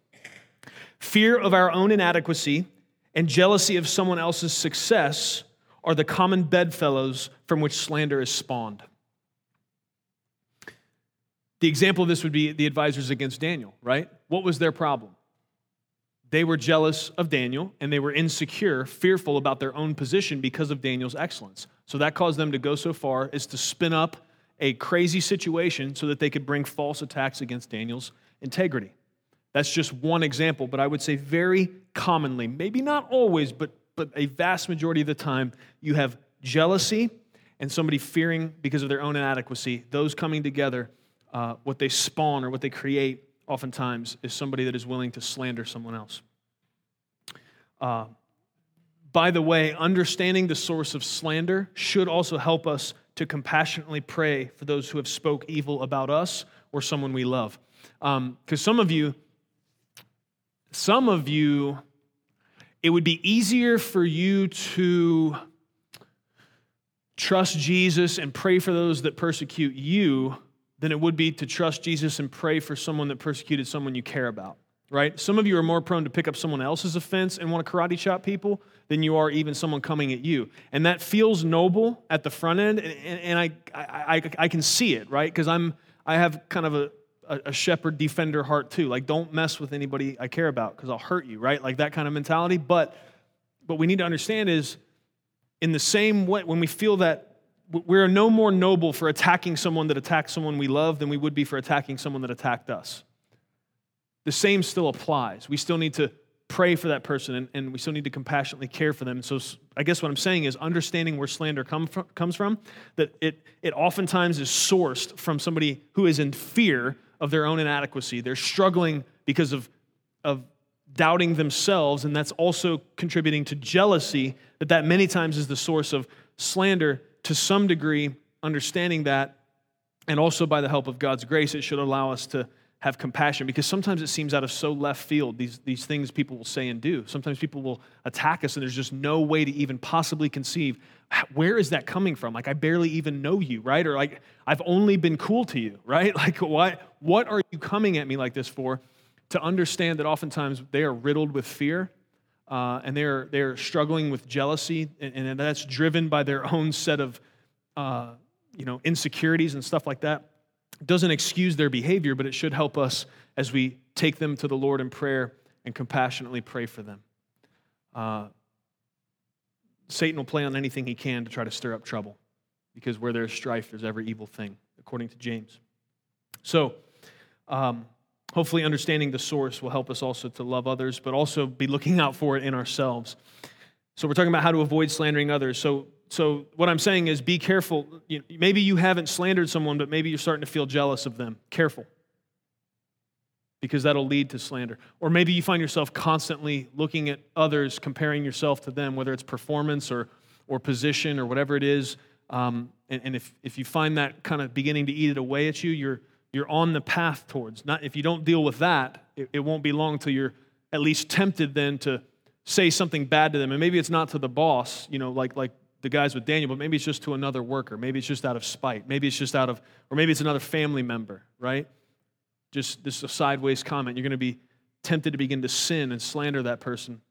Fear of our own inadequacy and jealousy of someone else's success are the common bedfellows from which slander is spawned. The example of this would be the advisors against Daniel, right? What was their problem? They were jealous of Daniel and they were insecure, fearful about their own position because of Daniel's excellence. So that caused them to go so far as to spin up a crazy situation so that they could bring false attacks against Daniel's integrity. That's just one example, but I would say very commonly, maybe not always, but, but a vast majority of the time, you have jealousy and somebody fearing because of their own inadequacy. Those coming together, uh, what they spawn or what they create oftentimes is somebody that is willing to slander someone else. Uh, by the way, understanding the source of slander should also help us to compassionately pray for those who have spoke evil about us or someone we love. Because um, some of you, some of you, it would be easier for you to trust Jesus and pray for those that persecute you than it would be to trust Jesus and pray for someone that persecuted someone you care about right? Some of you are more prone to pick up someone else's offense and want to karate chop people than you are even someone coming at you. And that feels noble at the front end, and, and I, I, I, I, can see it, right? Because I'm I have kind of a, a, shepherd defender heart too. Like, don't mess with anybody I care about because I'll hurt you, right? Like that kind of mentality. But what we need to understand is in the same way, when we feel that we're no more noble for attacking someone that attacked someone we love than we would be for attacking someone that attacked us the same still applies. We still need to pray for that person and, and we still need to compassionately care for them. So I guess what I'm saying is understanding where slander come from, comes from, that it, it oftentimes is sourced from somebody who is in fear of their own inadequacy. They're struggling because of, of doubting themselves, and that's also contributing to jealousy, that that many times is the source of slander to some degree, understanding that, and also by the help of God's grace, it should allow us to have compassion because sometimes it seems out of so left field, these, these things people will say and do. Sometimes people will attack us and there's just no way to even possibly conceive where is that coming from? Like, I barely even know you, right? Or like, I've only been cool to you, (laughs) right? Like, what, what are you coming at me like this for? To understand that oftentimes they are riddled with fear uh, and they're, they're struggling with jealousy, and, and that's driven by their own set of uh, you know, insecurities and stuff like that, doesn't excuse their behavior, but it should help us as we take them to the Lord in prayer and compassionately pray for them. Uh, Satan will play on anything he can to try to stir up trouble because where there's strife, there's every evil thing, according to James. So, um, hopefully, understanding the source will help us also to love others, but also be looking out for it in ourselves. So, we're talking about how to avoid slandering others. So, so what I'm saying is be careful. Maybe you haven't slandered someone, but maybe you're starting to feel jealous of them. Careful. Because that'll lead to slander. Or maybe you find yourself constantly looking at others, comparing yourself to them, whether it's performance or, or position or whatever it is. Um, and, and if, if you find that kind of beginning to eat it away at you, you're, you're on the path towards. Not if you don't deal with that, it, it won't be long until you're at least tempted then to say something bad to them. And maybe it's not to the boss, you know, like like the guys with Daniel, but maybe it's just to another worker. Maybe it's just out of spite. Maybe it's just out of, or maybe it's another family member, right? Just this a sideways comment. You're going to be tempted to begin to sin and slander that person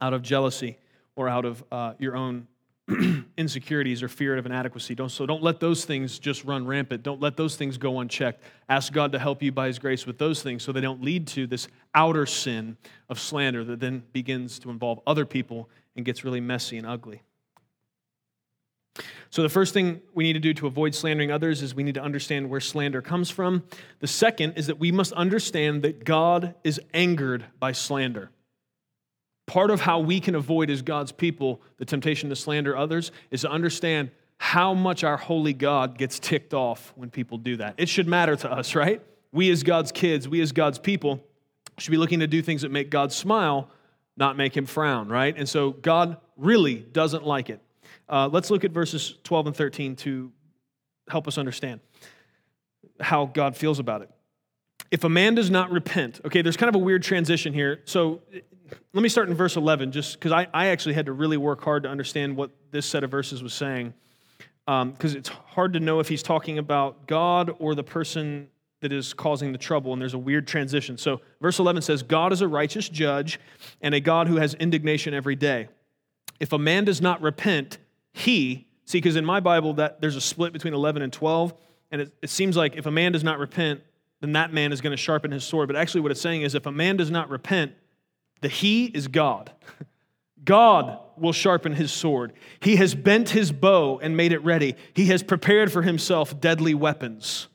out of jealousy or out of uh, your own (clears throat) insecurities or fear of inadequacy. Don't, so don't let those things just run rampant. Don't let those things go unchecked. Ask God to help you by His grace with those things so they don't lead to this outer sin of slander that then begins to involve other people and gets really messy and ugly. So, the first thing we need to do to avoid slandering others is we need to understand where slander comes from. The second is that we must understand that God is angered by slander. Part of how we can avoid, as God's people, the temptation to slander others is to understand how much our holy God gets ticked off when people do that. It should matter to us, right? We, as God's kids, we, as God's people, should be looking to do things that make God smile, not make him frown, right? And so God really doesn't like it. Uh, let's look at verses 12 and 13 to help us understand how God feels about it. If a man does not repent, okay, there's kind of a weird transition here. So let me start in verse 11, just because I, I actually had to really work hard to understand what this set of verses was saying. Because um, it's hard to know if he's talking about God or the person that is causing the trouble, and there's a weird transition. So, verse 11 says, God is a righteous judge and a God who has indignation every day. If a man does not repent, he, see, because in my Bible, that there's a split between 11 and 12, and it, it seems like if a man does not repent, then that man is going to sharpen his sword. But actually, what it's saying is if a man does not repent, the he is God. (laughs) God will sharpen his sword. He has bent his bow and made it ready. He has prepared for himself deadly weapons.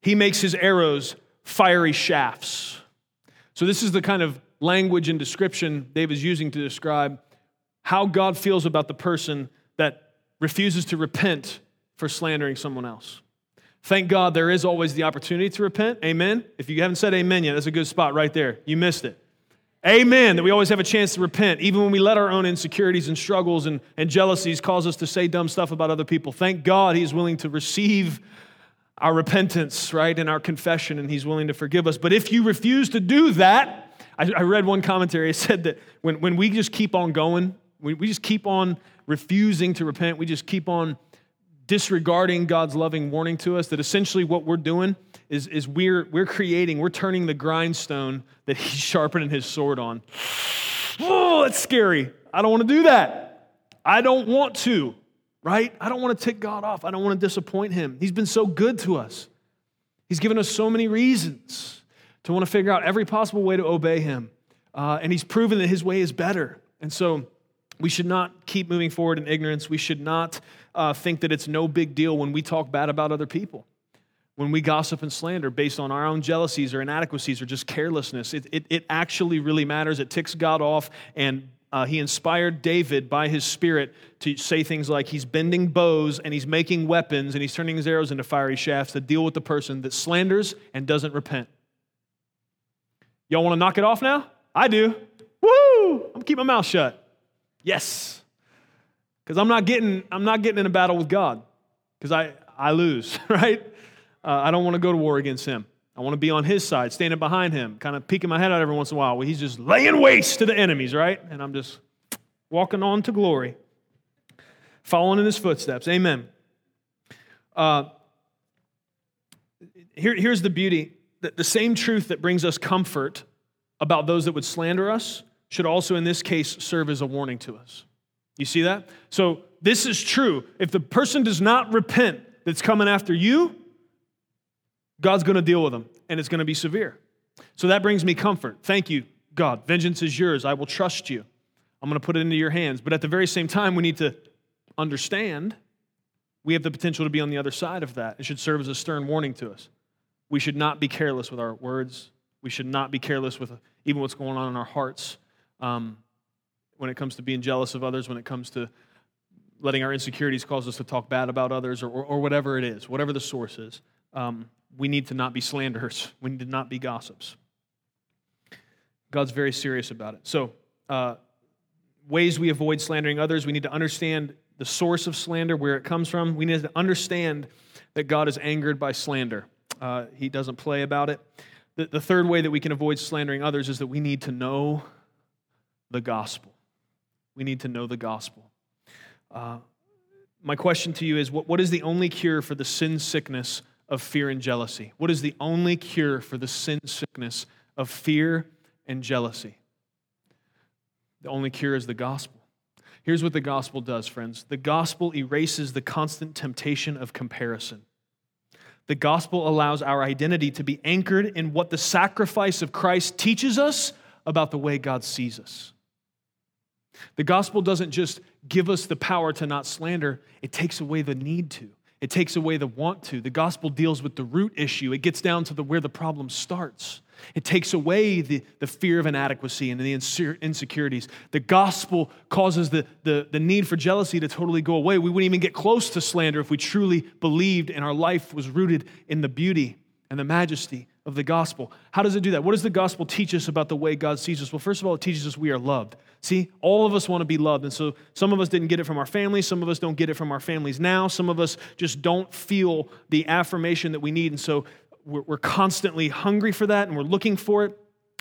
He makes his arrows fiery shafts. So, this is the kind of language and description David is using to describe how God feels about the person that refuses to repent for slandering someone else. Thank God there is always the opportunity to repent. Amen. If you haven't said amen yet, that's a good spot right there. You missed it. Amen. That we always have a chance to repent, even when we let our own insecurities and struggles and, and jealousies cause us to say dumb stuff about other people. Thank God He's willing to receive our repentance, right, and our confession, and He's willing to forgive us. But if you refuse to do that, I, I read one commentary, it said that when, when we just keep on going we, we just keep on refusing to repent. We just keep on disregarding God's loving warning to us that essentially what we're doing is, is we're, we're creating, we're turning the grindstone that (laughs) He's sharpening His sword on. Oh, that's scary. I don't want to do that. I don't want to, right? I don't want to tick God off. I don't want to disappoint Him. He's been so good to us. He's given us so many reasons to want to figure out every possible way to obey Him. Uh, and He's proven that His way is better. And so, we should not keep moving forward in ignorance. We should not uh, think that it's no big deal when we talk bad about other people, when we gossip and slander based on our own jealousies or inadequacies or just carelessness. It, it, it actually really matters. It ticks God off, and uh, he inspired David by his spirit to say things like he's bending bows and he's making weapons and he's turning his arrows into fiery shafts to deal with the person that slanders and doesn't repent. Y'all want to knock it off now? I do. Woo! I'm keep my mouth shut. Yes. Because I'm not getting I'm not getting in a battle with God. Because I, I lose, (laughs) right? Uh, I don't want to go to war against him. I want to be on his side, standing behind him, kind of peeking my head out every once in a while. He's just laying waste to the enemies, right? And I'm just walking on to glory, following in his footsteps. Amen. Uh, here, here's the beauty the, the same truth that brings us comfort about those that would slander us should also, in this case, serve as a warning to us. You see that? So, this is true. If the person does not repent that's coming after you, God's going to deal with them, and it's going to be severe. So, that brings me comfort. Thank you, God. Vengeance is yours. I will trust you. I'm going to put it into your hands. But at the very same time, we need to understand we have the potential to be on the other side of that. It should serve as a stern warning to us. We should not be careless with our words. We should not be careless with uh, even what's going on in our hearts um, when it comes to being jealous of others, when it comes to letting our insecurities cause us to talk bad about others, or, or, or whatever it is, whatever the source is. Um, we need to not be slanderers. (laughs) We need to not be gossips. God's very serious about it. So, uh, ways we avoid slandering others, we need to understand the source of slander, where it comes from. We need to understand that God is angered by slander. Uh, he doesn't play about it. The, the third way that we can avoid slandering others is that we need to know the gospel. We need to know the gospel. Uh, my question to you is what, what is the only cure for the sin sickness of fear and jealousy? What is the only cure for the sin sickness of fear and jealousy? The only cure is the gospel. Here's what the gospel does, friends the gospel erases the constant temptation of comparison. The gospel allows our identity to be anchored in what the sacrifice of Christ teaches us about the way God sees us. The gospel doesn't just give us the power to not slander, it takes away the need to. It takes away the want to. The gospel deals with the root issue. It gets down to the where the problem starts. It takes away the, the fear of inadequacy and the insecurities. The gospel causes the, the, the need for jealousy to totally go away. We wouldn't even get close to slander if we truly believed and our life was rooted in the beauty and the majesty of the gospel. How does it do that? What does the gospel teach us about the way God sees us? Well, first of all, it teaches us we are loved. See, all of us want to be loved. And so some of us didn't get it from our families. Some of us don't get it from our families now. Some of us just don't feel the affirmation that we need. And so we're, constantly hungry for that and we're looking for it.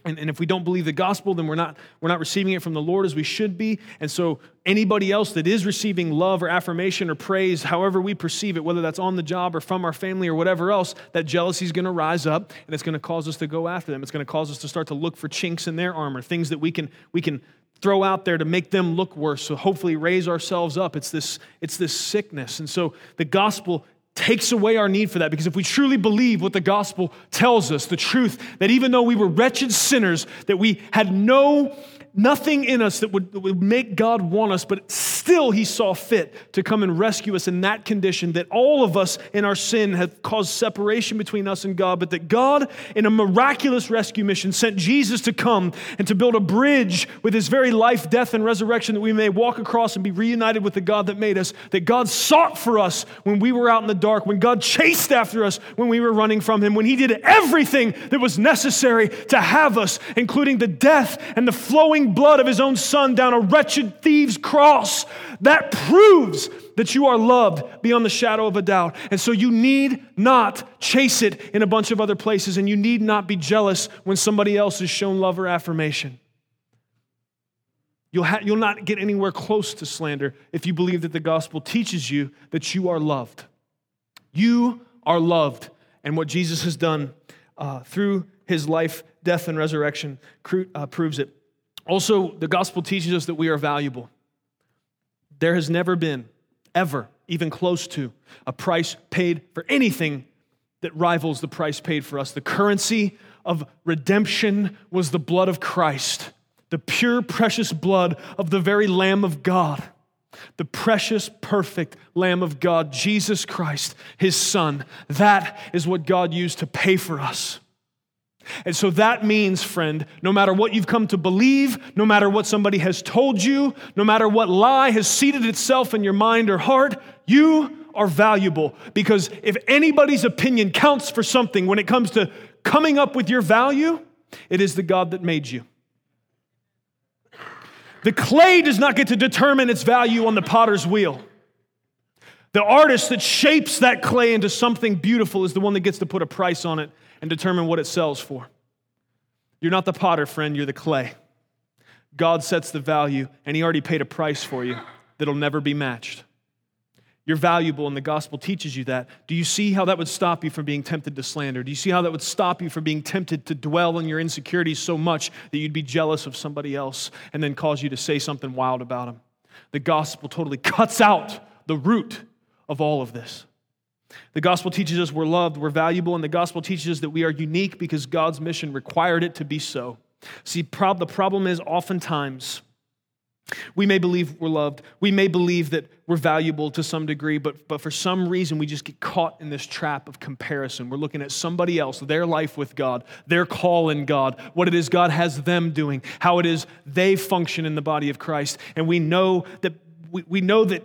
And, and if we don't believe the gospel, then we're not, we're not receiving it from the Lord as we should be. And so, anybody else that is receiving love or affirmation or praise, however we perceive it, whether that's on the job or from our family or whatever else, that jealousy is going to rise up and it's going to cause us to go after them. It's going to cause us to start to look for chinks in their armor, things that we can, we can throw out there to make them look worse. So, hopefully, raise ourselves up. It's this, it's this sickness. And so, the gospel takes away our need for that. Because if we truly believe what the gospel tells us the truth that even though we were wretched sinners that we had no nothing in us that would, that would make God want us, but still He saw fit to come and rescue us in that condition that all of us in our sin have caused separation between us and God, but that God, in a miraculous rescue mission, sent Jesus to come and to build a bridge with His very life, death, and resurrection that we may walk across and be reunited with the God that made us, that God sought for us when we were out in the dark, when God chased after us when we were running from Him, when He did everything that was necessary to have us, including the death and the flowing blood of his own son down a wretched thief's cross. That proves that you are loved beyond the shadow of a doubt. And so you need not chase it in a bunch of other places, and you need not be jealous when somebody else is shown love or affirmation. You'll, ha- you'll not get anywhere close to slander if you believe that the gospel teaches you that you are loved. You are loved. And what Jesus has done uh, through his life, death, and resurrection uh, proves it. Also, the gospel teaches us that we are valuable. There has never been, ever, even close to, a price paid for anything that rivals the price paid for us. The currency of redemption was the blood of Christ, the pure, precious blood of the very Lamb of God, the precious, perfect Lamb of God, Jesus Christ, his Son. That is what God used to pay for us. And so that means, friend, no matter what you've come to believe, no matter what somebody has told you, no matter what lie has seated itself in your mind or heart, you are valuable. Because if anybody's opinion counts for something when it comes to coming up with your value, it is the God that made you. The clay does not get to determine its value on the potter's wheel. The artist that shapes that clay into something beautiful is the one that gets to put a price on it and determine what it sells for. You're not the potter, friend, you're the clay. God sets the value, and He already paid a price for you that'll never be matched. You're valuable, and the gospel teaches you that. Do you see how that would stop you from being tempted to slander? Do you see how that would stop you from being tempted to dwell on your insecurities so much that you'd be jealous of somebody else and then cause you to say something wild about them? The gospel totally cuts out the root of all of this. The gospel teaches us we're loved, we're valuable, and the gospel teaches us that we are unique because God's mission required it to be so. See, prob- the problem is oftentimes we may believe we're loved. We may believe that we're valuable to some degree, but, but for some reason, we just get caught in this trap of comparison. We're looking at somebody else, their life with God, their call in God, what it is God has them doing, how it is they function in the body of Christ. And we know that, we, we know that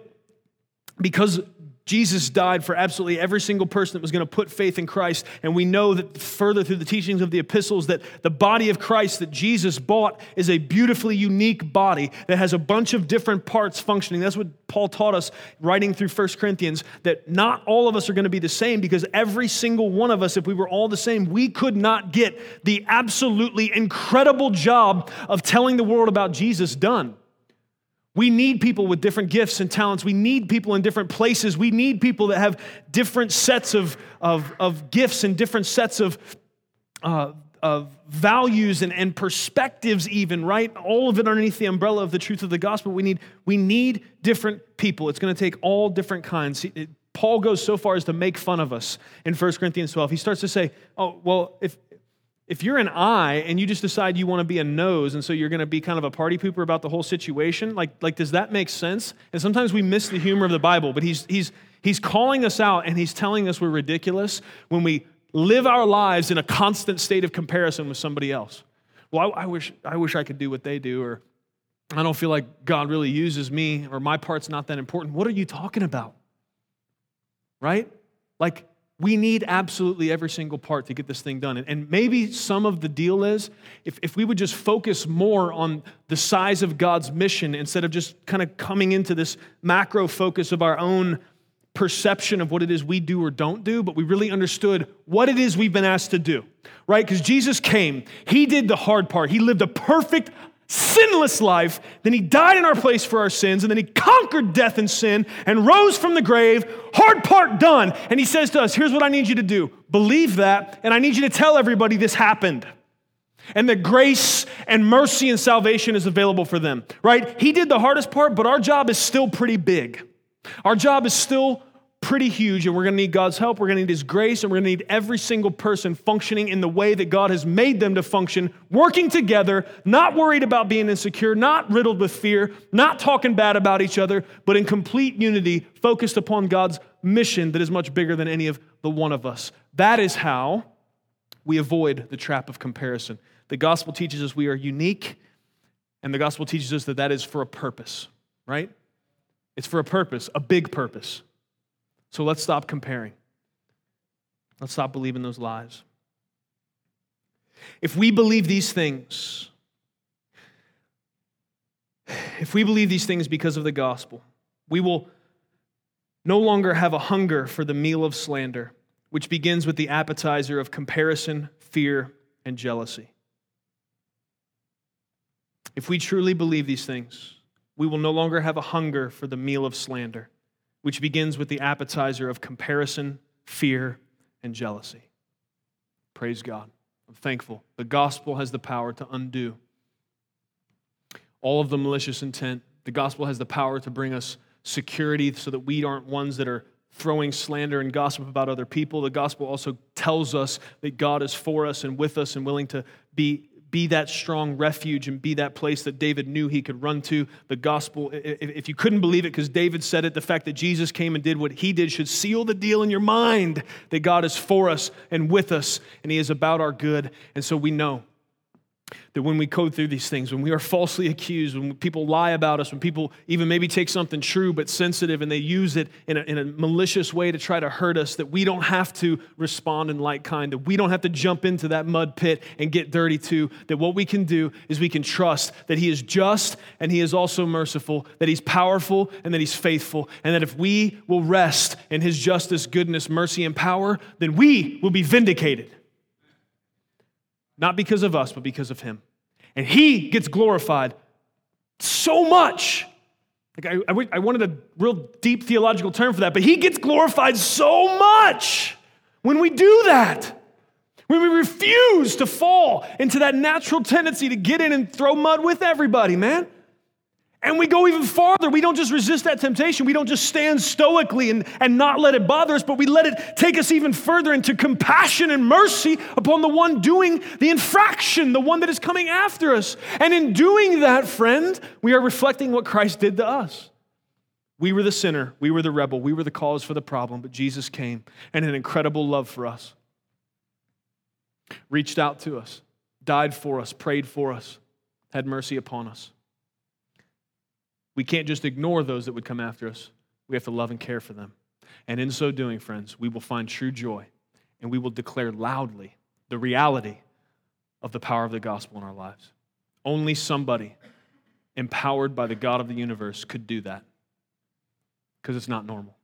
because Jesus died for absolutely every single person that was going to put faith in Christ. And we know that further through the teachings of the epistles that the body of Christ that Jesus bought is a beautifully unique body that has a bunch of different parts functioning. That's what Paul taught us writing through 1 Corinthians that not all of us are going to be the same because every single one of us, if we were all the same, we could not get the absolutely incredible job of telling the world about Jesus done. We need people with different gifts and talents. We need people in different places. We need people that have different sets of, of, of gifts and different sets of, uh, of values and, and perspectives, even, right? All of it underneath the umbrella of the truth of the gospel. We need, we need different people. It's going to take all different kinds. It, Paul goes so far as to make fun of us in 1 Corinthians 12. He starts to say, Oh, well, if, if you're an eye and you just decide you want to be a nose and so you're going to be kind of a party pooper about the whole situation like, like does that make sense? And sometimes we miss the humor of the bible but he's, he's, he's calling us out and he's telling us we're ridiculous when we live our lives in a constant state of comparison with somebody else. Well I, I wish, I wish i could do what they do or i don't feel like god really uses me or my part's not that important. What are you talking about? Right? Like we need absolutely every single part to get this thing done. And maybe some of the deal is if, if we would just focus more on the size of God's mission instead of just kind of coming into this macro focus of our own perception of what it is we do or don't do, but we really understood what it is we've been asked to do, right? Because Jesus came, He did the hard part. He lived a perfect, sinless life. Then he died in our place for our sins, and then he conquered death and sin and rose from the grave. Hard part done. And he says to us, Here's what I need you to do believe that, and I need you to tell everybody this happened. And that grace and mercy and salvation is available for them, right? He did the hardest part, but our job is still pretty big. Our job is still pretty huge, and we're going to need God's help. We're going to need His grace, and we're going to need every single person functioning in the way that God has made them to function, working together, not worried about being insecure, not riddled with fear, not talking bad about each other, but in complete unity, focused upon God's mission that is much bigger than any of the one of us. That is how we avoid the trap of comparison. The gospel teaches us we are unique, and the gospel teaches us that that is for a purpose, right? It's for a purpose, a big purpose. So let's stop comparing. Let's stop believing those lies. If we believe these things, if we believe these things because of the gospel, we will no longer have a hunger for the meal of slander, which begins with the appetizer of comparison, fear, and jealousy. If we truly believe these things, we will no longer have a hunger for the meal of slander, which begins with the appetizer of comparison, fear, and jealousy. Praise God. I'm thankful. The gospel has the power to undo all of the malicious intent. The gospel has the power to bring us security so that we aren't ones that are throwing slander and gossip about other people. The gospel also tells us that God is for us and with us and willing to be be that strong refuge and be that place that David knew he could run to. The gospel, if you couldn't believe it because David said it, the fact that Jesus came and did what he did should seal the deal in your mind that God is for us and with us and he is about our good. And so we know that when we code through these things, when we are falsely accused, when people lie about us, when people even maybe take something true but sensitive and they use it in a, in a malicious way to try to hurt us, that we don't have to respond in like kind, that we don't have to jump into that mud pit and get dirty too, that what we can do is we can trust that He is just and He is also merciful, that He's powerful and that He's faithful, and that if we will rest in His justice, goodness, mercy, and power, then we will be vindicated. Not because of us, but because of him. And he gets glorified so much Like I, I, I wanted a real deep theological term for that, but he gets glorified so much when we do that. When we refuse to fall into that natural tendency to get in and throw mud with everybody, man. And we go even farther. We don't just resist that temptation. We don't just stand stoically and, and not let it bother us, but we let it take us even further into compassion and mercy upon the one doing the infraction, the one that is coming after us. And in doing that, friend, we are reflecting what Christ did to us. We were the sinner, we were the rebel, we were the cause for the problem, but Jesus came and an incredible love for us. Reached out to us, died for us, prayed for us, had mercy upon us. We can't just ignore those that would come after us. We have to love and care for them. And in so doing, friends, we will find true joy and we will declare loudly the reality of the power of the gospel in our lives. Only somebody empowered by the God of the universe could do that because it's not normal.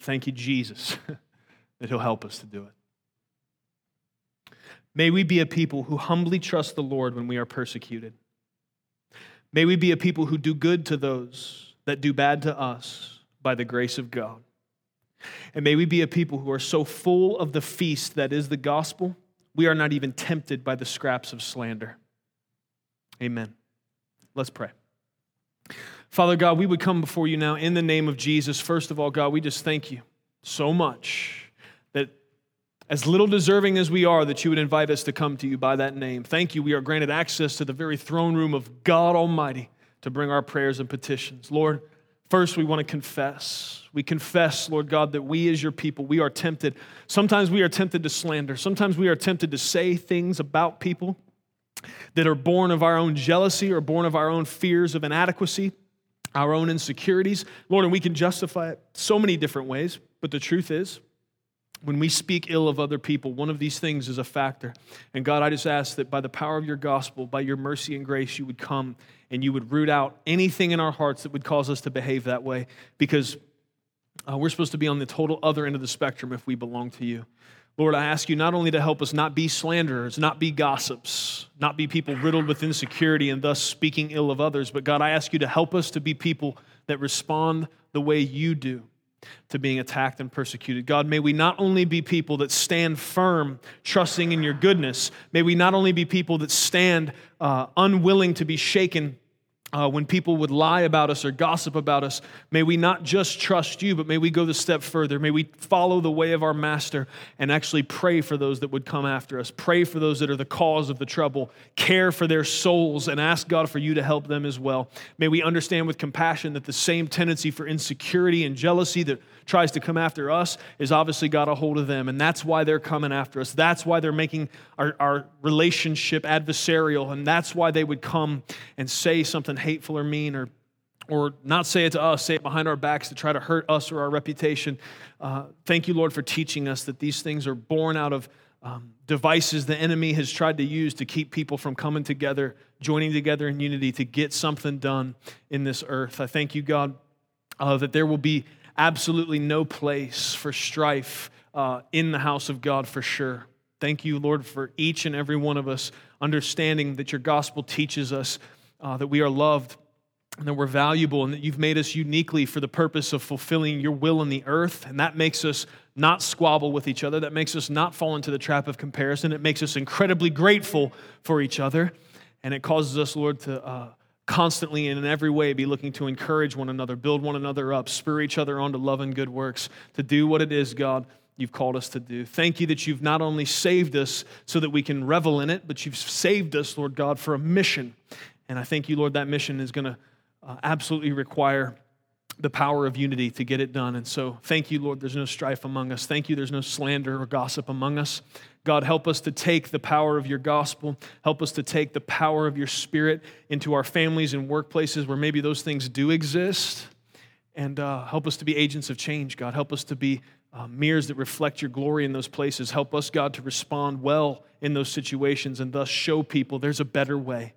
Thank you, Jesus, (laughs) that He'll help us to do it. May we be a people who humbly trust the Lord when we are persecuted. May we be a people who do good to those that do bad to us by the grace of God. And may we be a people who are so full of the feast that is the gospel, we are not even tempted by the scraps of slander. Amen. Let's pray. Father God, we would come before you now in the name of Jesus. First of all, God, we just thank you so much as little deserving as we are, that you would invite us to come to you by that name. Thank you. We are granted access to the very throne room of God Almighty to bring our prayers and petitions. Lord, first we want to confess. We confess, Lord God, that we as your people, we are tempted. Sometimes we are tempted to slander. Sometimes we are tempted to say things about people that are born of our own jealousy or born of our own fears of inadequacy, our own insecurities. Lord, and we can justify it so many different ways, but the truth is, when we speak ill of other people, one of these things is a factor. And God, I just ask that by the power of your gospel, by your mercy and grace, you would come and you would root out anything in our hearts that would cause us to behave that way because uh, we're supposed to be on the total other end of the spectrum if we belong to you. Lord, I ask you not only to help us not be slanderers, not be gossips, not be people riddled with insecurity and thus speaking ill of others, but God, I ask you to help us to be people that respond the way you do to being attacked and persecuted. God, may we not only be people that stand firm, trusting in your goodness, may we not only be people that stand uh, unwilling to be shaken uh, when people would lie about us or gossip about us, may we not just trust you, but may we go the step further. May we follow the way of our master and actually pray for those that would come after us. Pray for those that are the cause of the trouble. Care for their souls and ask God for you to help them as well. May we understand with compassion that the same tendency for insecurity and jealousy that tries to come after us is obviously got a hold of them. And that's why they're coming after us. That's why they're making our, our relationship adversarial. And that's why they would come and say something hateful or mean or or not say it to us, say it behind our backs to try to hurt us or our reputation. Uh, thank you, Lord, for teaching us that these things are born out of um, devices the enemy has tried to use to keep people from coming together, joining together in unity to get something done in this earth. I thank you, God, uh, that there will be absolutely no place for strife uh, in the house of God for sure. Thank you, Lord, for each and every one of us understanding that your gospel teaches us uh, that we are loved and that we're valuable and that you've made us uniquely for the purpose of fulfilling your will in the earth. And that makes us not squabble with each other. That makes us not fall into the trap of comparison. It makes us incredibly grateful for each other. And it causes us, Lord, to uh, constantly and in every way be looking to encourage one another, build one another up, spur each other on to love and good works, to do what it is, God, you've called us to do. Thank you that you've not only saved us so that we can revel in it, but you've saved us, Lord God, for a mission. And I thank you, Lord, that mission is going to uh, absolutely require the power of unity to get it done. And so, thank you, Lord, there's no strife among us. Thank you, there's no slander or gossip among us. God, help us to take the power of your gospel. Help us to take the power of your spirit into our families and workplaces where maybe those things do exist. And uh, help us to be agents of change, God. Help us to be uh, mirrors that reflect your glory in those places. Help us, God, to respond well in those situations and thus show people there's a better way.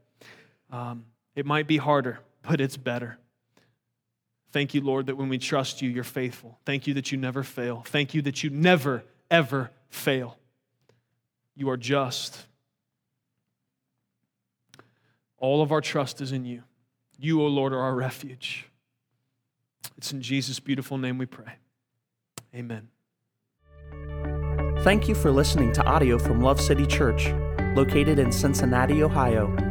Um, it might be harder, (laughs) but it's better. Thank you, Lord, that when we trust you, you're faithful. Thank you that you never fail. Thank you that you never, ever fail. You are just. All of our trust is in you. You, O Lord, are our refuge. It's in Jesus' beautiful name we pray. Amen. Thank you for listening to audio from Love City Church, located in Cincinnati, Ohio.